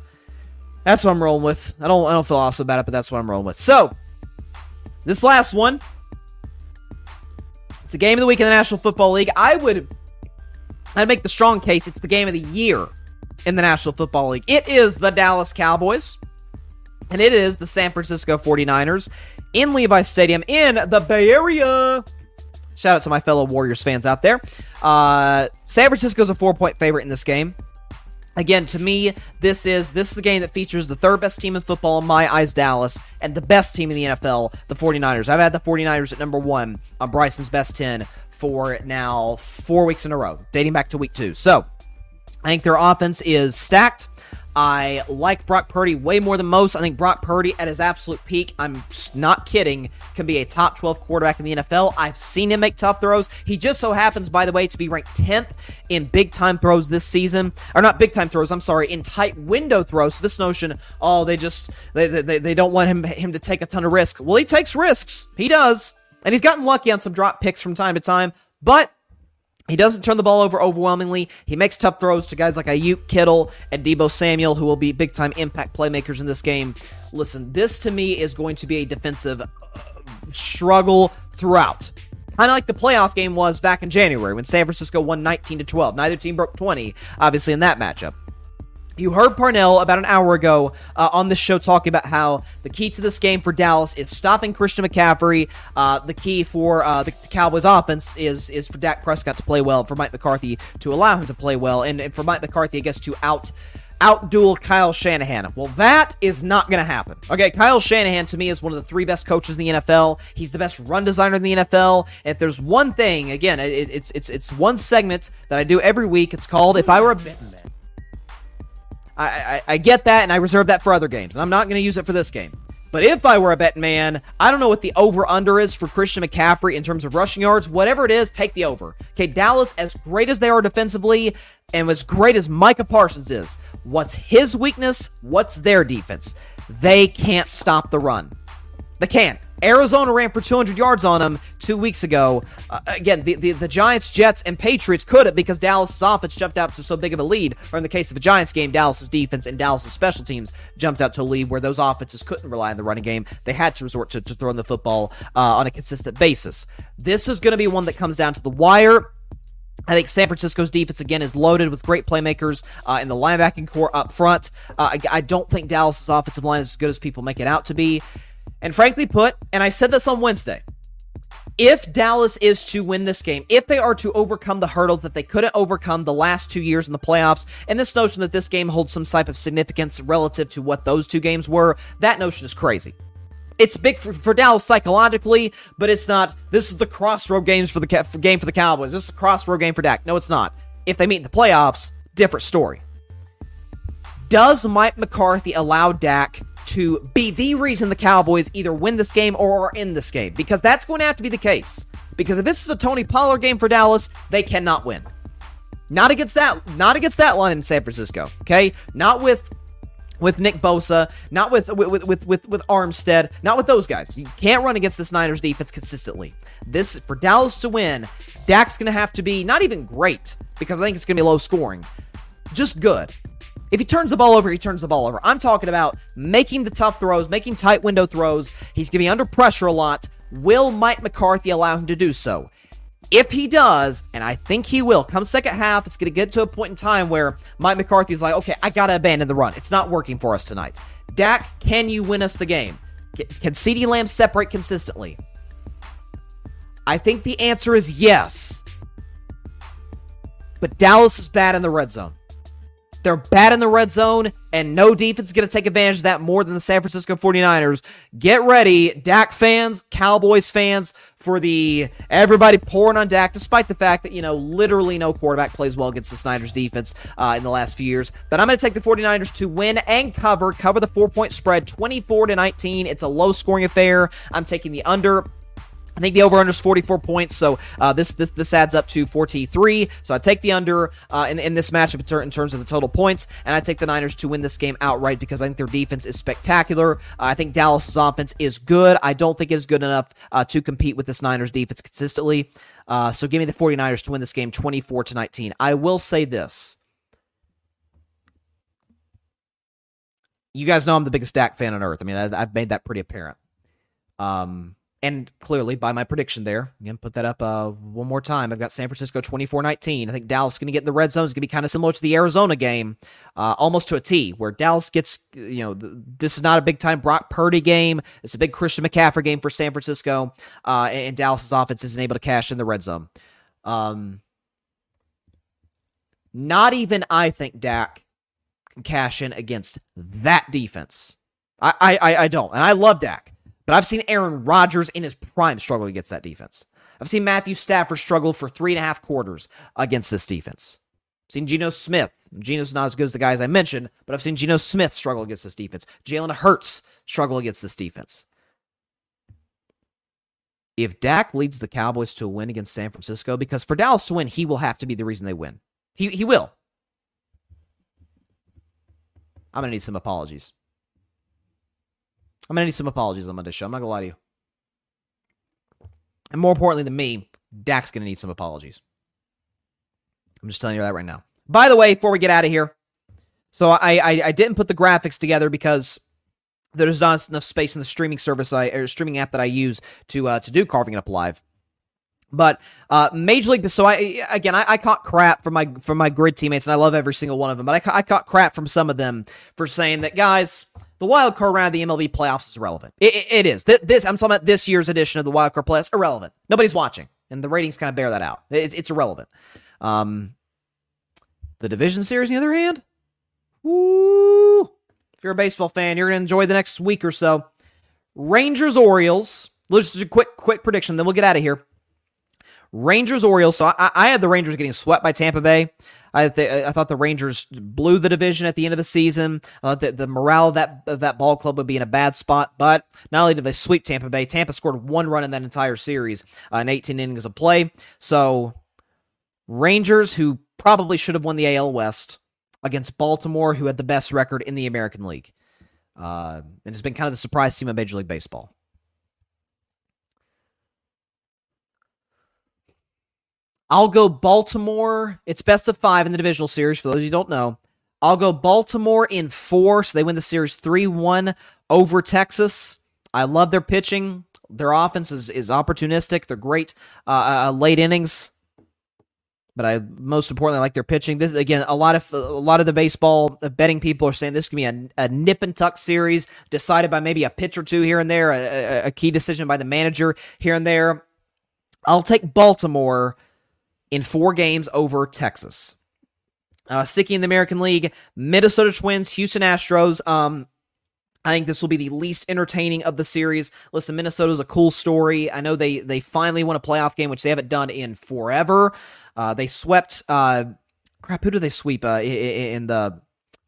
That's what I'm rolling with. I don't I don't feel awesome about it, but that's what I'm rolling with. So, this last one. It's a game of the week in the National Football League. I would I'd make the strong case it's the game of the year in the National Football League. It is the Dallas Cowboys and it is the San Francisco 49ers in Levi Stadium in the Bay Area. Shout out to my fellow Warriors fans out there. Uh, San Francisco's a four point favorite in this game. Again, to me, this is this is a game that features the third best team in football in my eyes, Dallas, and the best team in the NFL, the 49ers. I've had the 49ers at number one on Bryson's best 10 for now four weeks in a row, dating back to week two. So I think their offense is stacked. I like Brock Purdy way more than most. I think Brock Purdy at his absolute peak, I'm not kidding, can be a top 12 quarterback in the NFL. I've seen him make tough throws. He just so happens, by the way, to be ranked 10th in big time throws this season. Or not big time throws, I'm sorry, in tight window throws. So this notion, oh, they just, they, they, they don't want him, him to take a ton of risk. Well, he takes risks. He does. And he's gotten lucky on some drop picks from time to time. But He doesn't turn the ball over overwhelmingly. He makes tough throws to guys like Aiyuk, Kittle, and Deebo Samuel, who will be big time impact playmakers in this game. Listen, this to me is going to be a defensive uh, struggle throughout. Kind of like the playoff game was back in January when San Francisco won 19 to 12. Neither team broke 20, obviously, in that matchup. You heard Parnell about an hour ago uh, on this show talking about how the key to this game for Dallas is stopping Christian McCaffrey. Uh, the key for uh, the, the, Cowboys' offense is is for Dak Prescott to play well, for Mike McCarthy to allow him to play well, and, and for Mike McCarthy, I guess, to out outduel Kyle Shanahan. Well, that is not going to happen. Okay, Kyle Shanahan to me is one of the three best coaches in the NFL. He's the best run designer in the NFL. And if there's one thing, again, it, it's it's it's one segment that I do every week. It's called "If I Were a Betting Man." I, I, I get that, and I reserve that for other games, and I'm not going to use it for this game. But if I were a betting man, I don't know what the over under is for Christian McCaffrey in terms of rushing yards. Whatever it is, take the over. Okay, Dallas, as great as they are defensively, and as great as Micah Parsons is, what's his weakness? What's their defense? They can't stop the run. They can't. Arizona ran for 200 yards on them two weeks ago. Uh, again, the, the, the, Giants, Jets, and Patriots could have because Dallas' offense jumped out to so big of a lead. Or in the case of the Giants game, Dallas' defense and Dallas' special teams jumped out to a lead where those offenses couldn't rely on the running game. They had to resort to, to throwing the football uh, on a consistent basis. This is going to be one that comes down to the wire. I think San Francisco's defense again is loaded with great playmakers uh, in the linebacking corps up front. Uh, I, I, don't think Dallas's offensive line is as good as people make it out to be. And frankly put, and I said this on Wednesday, if Dallas is to win this game, if they are to overcome the hurdle that they couldn't overcome the last two years in the playoffs, and this notion that this game holds some type of significance relative to what those two games were, that notion is crazy. It's big for, for Dallas psychologically, but it's not. This is the crossroad games for the for game for the Cowboys. This is a crossroad game for Dak. No, it's not. If they meet in the playoffs, different story. Does Mike McCarthy allow Dak to be the reason the Cowboys either win this game or are in this game because that's going to have to be the case. Because if this is a Tony Pollard game for Dallas, they cannot win. Not against that not against that line in San Francisco, okay? Not with with Nick Bosa, not with with with with, with Armstead, not with those guys. You can't run against this Niners defense consistently. This for Dallas to win, Dak's going to have to be not even great because I think it's going to be low scoring. Just good. If he turns the ball over, he turns the ball over. I'm talking about making the tough throws, making tight window throws. He's going to be under pressure a lot. Will Mike McCarthy allow him to do so? If he does, and I think he will, come second half, it's going to get to a point in time where Mike McCarthy is like, okay, I got to abandon the run. It's not working for us tonight. Dak, can you win us the game? Can CeeDee Lamb separate consistently? I think the answer is yes. But Dallas is bad in the red zone. They're bad in the red zone, and no defense is going to take advantage of that more than the San Francisco 49ers. Get ready, Dak fans, Cowboys fans, for the everybody pouring on Dak, despite the fact that, you know, literally no quarterback plays well against the Niners' defense uh, in the last few years. But I'm going to take the 49ers to win and cover, cover the four point spread 24 to 19. It's a low scoring affair. I'm taking the under. I think the over under is 44 points, so uh, this this this adds up to 43. So I take the under uh, in, in this matchup in terms of the total points, and I take the Niners to win this game outright because I think their defense is spectacular. Uh, I think Dallas's offense is good. I don't think it's good enough uh, to compete with this Niners defense consistently. Uh, so give me the 49ers to win this game 24 to 19. I will say this. You guys know I'm the biggest Dak fan on earth. I mean, I, I've made that pretty apparent. Um, and clearly, by my prediction there, again, put that up uh, one more time. I've got San Francisco 24 19. I think Dallas is going to get in the red zone. It's going to be kind of similar to the Arizona game, uh, almost to a T, where Dallas gets, you know, this is not a big time Brock Purdy game. It's a big Christian McCaffrey game for San Francisco, uh, and Dallas's offense isn't able to cash in the red zone. Um, not even I think Dak can cash in against that defense. I, I, I don't. And I love Dak. But I've seen Aaron Rodgers in his prime struggle against that defense. I've seen Matthew Stafford struggle for three and a half quarters against this defense. I've seen Geno Smith. Geno's not as good as the guys I mentioned, but I've seen Geno Smith struggle against this defense. Jalen Hurts struggle against this defense. If Dak leads the Cowboys to a win against San Francisco, because for Dallas to win, he will have to be the reason they win. He, he will. I'm going to need some apologies. I'm gonna need some apologies on Monday show. I'm not gonna lie to you. And more importantly than me, Dak's gonna need some apologies. I'm just telling you that right now. By the way, before we get out of here, so I, I I didn't put the graphics together because there's not enough space in the streaming service I or streaming app that I use to uh, to do carving it up live. But uh, Major League, so I again I, I, caught crap from my from my Gryd teammates, and I love every single one of them. But I, I caught crap from some of them for saying that guys, the wild card round of the MLB playoffs is irrelevant. It, it, it is. This, this, I'm talking about this year's edition of the wild card playoffs. Irrelevant. Nobody's watching, and the ratings kind of bear that out. It, it's irrelevant. Um, the division series, on the other hand, woo, if you're a baseball fan, you're gonna enjoy the next week or so. Rangers Orioles. Let's just a quick quick prediction, then we'll get out of here. Rangers Orioles. So I, I had the Rangers getting swept by Tampa Bay. I, th- I thought the Rangers blew the division at the end of the season. Uh, the, the morale of that of that ball club would be in a bad spot. But not only did they sweep Tampa Bay, Tampa scored one run in that entire series uh, in 18 innings of play. So Rangers, who probably should have won the AL West against Baltimore, who had the best record in the American League, uh, and has been kind of the surprise team of Major League Baseball. I'll go Baltimore. It's best of five in the divisional series, for those you don't know. I'll go Baltimore in four, so they win the series 3 1 over Texas. I love their pitching. Their offense is, is opportunistic. They're great uh, uh, uh late innings. But I most importantly I like their pitching. This again, a lot of a lot of the baseball betting people are saying this can be a, a nip and tuck series decided by maybe a pitch or two here and there, a, a key decision by the manager here and there. I'll take Baltimore in four games over Texas. Uh, sticking in the American League, Minnesota Twins, Houston Astros. Um, I think this will be the least entertaining of the series. Listen, Minnesota's a cool story. I know they they finally won a playoff game, which they haven't done in forever. Uh, they swept. Uh, crap, who do they sweep uh, in the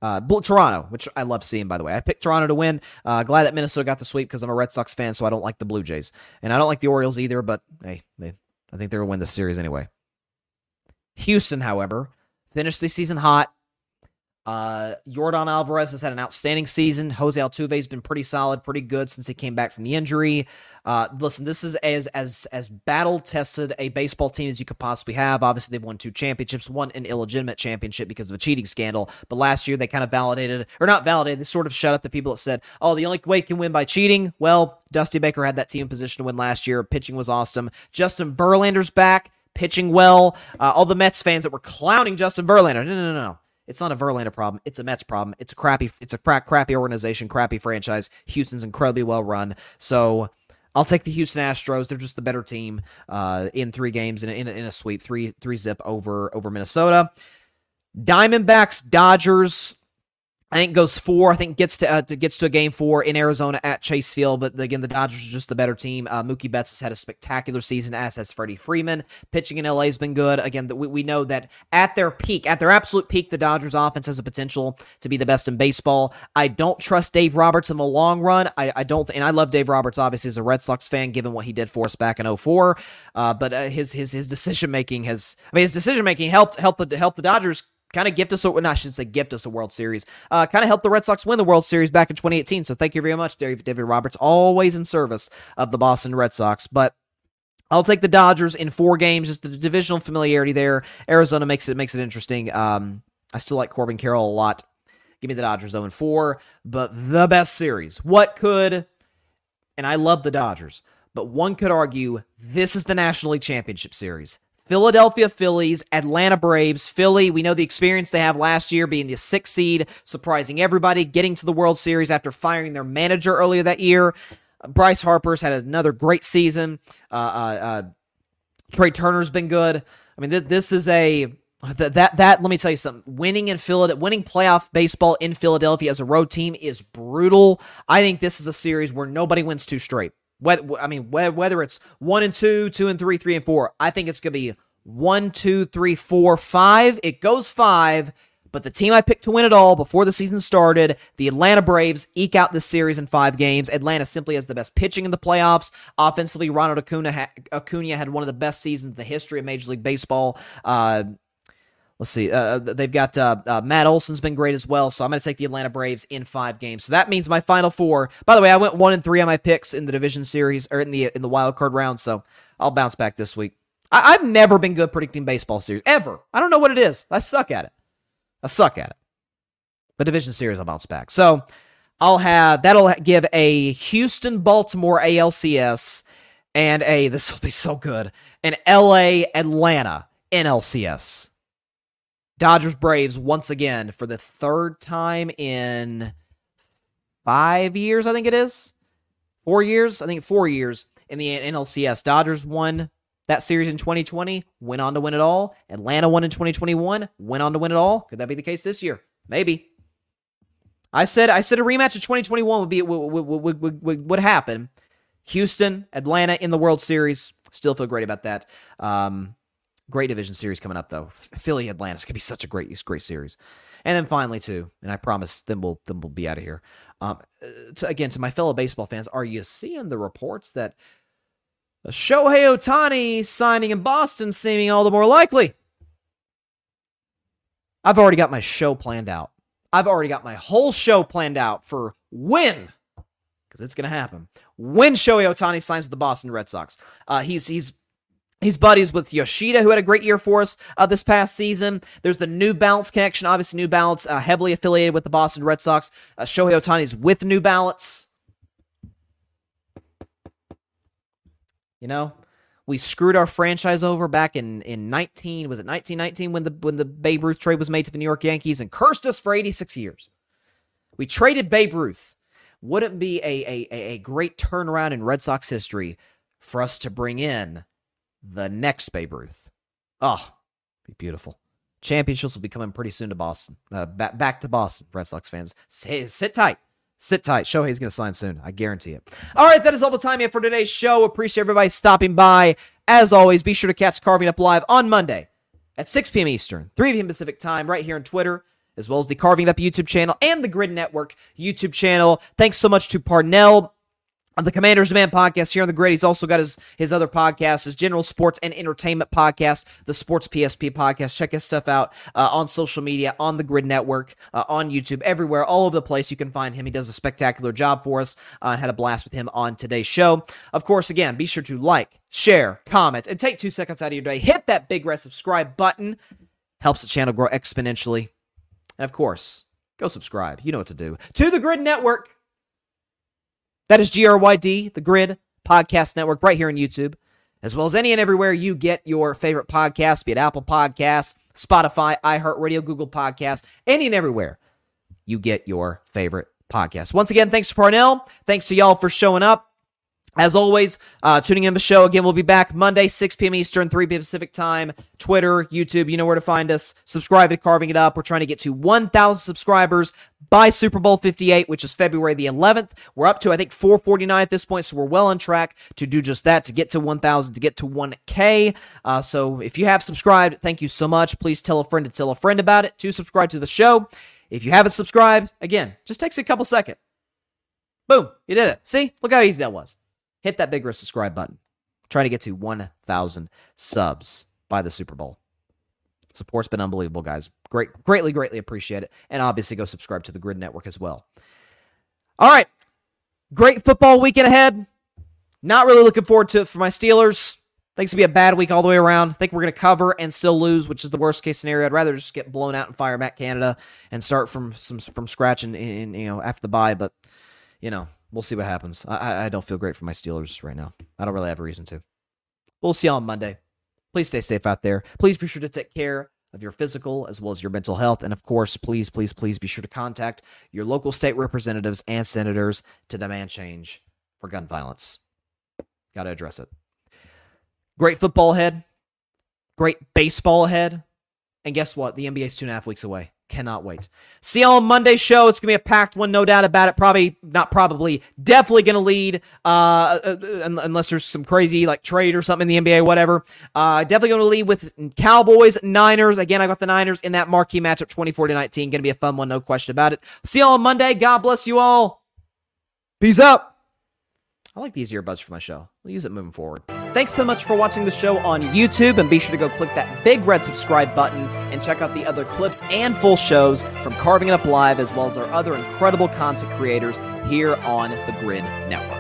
uh, Toronto, which I love seeing, by the way. I picked Toronto to win. Uh, glad that Minnesota got the sweep because I'm a Red Sox fan, so I don't like the Blue Jays. And I don't like the Orioles either, but hey, they, I think they're going to win the series anyway. Houston, however, finished the season hot. Uh, Yordan Alvarez has had an outstanding season. Jose Altuve has been pretty solid, pretty good since he came back from the injury. Uh, listen, this is as as as battle tested a baseball team as you could possibly have. Obviously, they've won two championships, one an illegitimate championship because of a cheating scandal. But last year, they kind of validated, or not validated, they sort of shut up the people that said, "Oh, the only way you can win by cheating." Well, Dusty Baker had that team in position to win last year. Pitching was awesome. Justin Verlander's back pitching well. Uh, all the Mets fans that were clowning Justin Verlander. No, no, no, no. It's not a Verlander problem. It's a Mets problem. It's a crappy. It's a crappy organization, crappy franchise. Houston's incredibly well run. So I'll take the Houston Astros. They're just the better team uh, in three games in a, in a, in a sweep, three three zip over over Minnesota. Diamondbacks, Dodgers. I think goes four. I think gets to, uh, to, gets to a game four in Arizona at Chase Field. But again, the Dodgers are just the better team. Uh, Mookie Betts has had a spectacular season, as has Freddie Freeman. Pitching in LA has been good. Again, we, we know that at their peak, at their absolute peak, the Dodgers offense has a potential to be the best in baseball. I don't trust Dave Roberts in the long run. I, I don't, and I love Dave Roberts obviously as a Red Sox fan, given what he did for us back in 04. Uh, but uh, his his his decision making has, I mean, his decision making helped help the help the Dodgers kind of gift us, or no, I should say gift us a World Series. Uh, kind of helped the Red Sox win the World Series back in 2018. So thank you very much, David, David Roberts, always in service of the Boston Red Sox. But I'll take the Dodgers in four games. Just the divisional familiarity there. Arizona makes it makes it interesting. Um, I still like Corbin Carroll a lot. Give me the Dodgers though in four. But the best series. What could? And I love the Dodgers, but one could argue this is the National League Championship Series. Philadelphia Phillies, Atlanta Braves, Philly. We know the experience they have last year being the sixth seed, surprising everybody, getting to the World Series after firing their manager earlier that year. Bryce Harper's had another great season. Uh, uh, uh, Trea Turner's been good. I mean, th- this is a that, that that let me tell you something. Winning in Philadelphia, winning playoff baseball in Philadelphia as a road team is brutal. I think this is a series where nobody wins two straight. Whether I mean whether it's one and two, two and three, three and four, I think it's gonna be one, two, three, four, five. It goes five, but the team I picked to win it all before the season started, the Atlanta Braves, eke out this series in five games. Atlanta simply has the best pitching in the playoffs. Offensively, Ronald Acuna, ha- Acuna had one of the best seasons in the history of Major League Baseball. Uh, Let's see. Uh, uh, they've got uh, uh, Matt Olson's been great as well. So I'm going to take the Atlanta Braves in five games. So that means my final four. By the way, I went one and three on my picks in the division series or in the in the wild card round. So I'll bounce back this week. I- I've never been good predicting baseball series ever. I don't know what it is. I suck at it. I suck at it. But division series, I'll bounce back. So I'll have that'll give a Houston Baltimore ALCS and a this will be so good an LA Atlanta NLCS. Dodgers Braves once again for the third time in five years, I think it is. Four years? I think four years in the NLCS. Dodgers won that series in 2020, went on to win it all. Atlanta won in 2021, went on to win it all. Could that be the case this year? Maybe. I said I said a rematch of 2021 would be would, would, would, would, would happen. Houston, Atlanta in the World Series. Still feel great about that. Um, great division series coming up though. Philly, Atlanta. It's gonna be such a great great series. And then finally too, and I promise then we'll then we'll be out of here. Um, to, again to my fellow baseball fans, are you seeing the reports that Shohei Ohtani signing in Boston seeming all the more likely? I've already got my show planned out. I've already got my whole show planned out for when, because it's going to happen. When Shohei Ohtani signs with the Boston Red Sox, uh, he's he's He's buddies with Yoshida, who had a great year for us uh, this past season. There's the New Balance connection. Obviously, New Balance uh, heavily affiliated with the Boston Red Sox. Uh, Shohei Ohtani's with New Balance. You know, we screwed our franchise over back in in 19 was it 1919 when the when the Babe Ruth trade was made to the New York Yankees and cursed us for 86 years. We traded Babe Ruth. Wouldn't be a a a great turnaround in Red Sox history for us to bring in the next Babe Ruth? Oh, be beautiful. Championships will be coming pretty soon to Boston. Uh, back back to Boston, Red Sox fans. Sit, sit tight. Sit tight. Shohei's going to sign soon. I guarantee it. All right, that is all the time have for today's show. Appreciate everybody stopping by. As always, be sure to catch Carving Up Live on Monday at 6 p.m. Eastern, 3 p.m. Pacific time, right here on Twitter, as well as the Carving Up YouTube channel and the Gryd Network YouTube channel. Thanks so much to Parnell on the Commanders Demand podcast here on the Gryd. He's also got his his other podcast, his general sports and entertainment podcast, the Sports PSP podcast. Check his stuff out uh, on social media, on the Gryd Network, uh, on YouTube, everywhere, all over the place. You can find him. He does a spectacular job for us. Uh, had a blast with him on today's show. Of course, again, be sure to like, share, comment, and take two seconds out of your day. Hit that big red subscribe button. Helps the channel grow exponentially. And of course, go subscribe. You know what to do to the Gryd Network. That is GRYD, the Gryd Podcast Network, right here on YouTube, as well as any and everywhere you get your favorite podcasts, be it Apple Podcasts, Spotify, iHeartRadio, Google Podcasts, any and everywhere you get your favorite podcast. Once again, thanks to Parnell. Thanks to y'all for showing up. As always, uh, tuning in the show again. We'll be back Monday, 6 p.m. Eastern, 3 p.m. Pacific time. Twitter, YouTube, you know where to find us. Subscribe to Carving It Up. We're trying to get to 1,000 subscribers by Super Bowl 58, which is February the 11th. We're up to I think 449 at this point, so we're well on track to do just that to get to 1,000, to get to 1K. Uh, so if you have subscribed, thank you so much. Please tell a friend to tell a friend about it to subscribe to the show. If you haven't subscribed, again, just takes a couple seconds. Boom, you did it. See, look how easy that was hit that big red subscribe button. trying to get to 1,000 subs by the Super Bowl. Support's been unbelievable, guys. Great, greatly, greatly appreciate it. And obviously, go subscribe to the Gryd Network as well. All right, great football weekend ahead. Not really looking forward to it for my Steelers. I think it's gonna be a bad week all the way around. I think we're gonna cover and still lose, which is the worst case scenario. I'd rather just get blown out and fire Matt Canada and start from some from scratch and, and you know after the bye. But you know we'll see what happens. I, I don't feel great for my Steelers right now. I don't really have a reason to. We'll see you on Monday. Please stay safe out there. Please be sure to take care of your physical as well as your mental health. And of course, please, please, please be sure to contact your local state representatives and senators to demand change for gun violence. Got to address it. Great football ahead. Great baseball ahead. And guess what? The NBA's two and a half weeks away. Cannot wait. See y'all on Monday's show. It's gonna be a packed one, no doubt about it. Probably not. Probably, definitely gonna lead. Uh, uh, unless there's some crazy like trade or something in the NBA, whatever. Uh, definitely gonna lead with Cowboys, Niners. Again, I got the Niners in that marquee matchup, 24 to 19. Gonna be a fun one, no question about it. See y'all on Monday. God bless you all. Peace out. I like these earbuds for my show. We'll use it moving forward. Thanks so much for watching the show on YouTube, and be sure to go click that big red subscribe button and check out the other clips and full shows from Carving It Up Live, as well as our other incredible content creators here on the Gryd Network.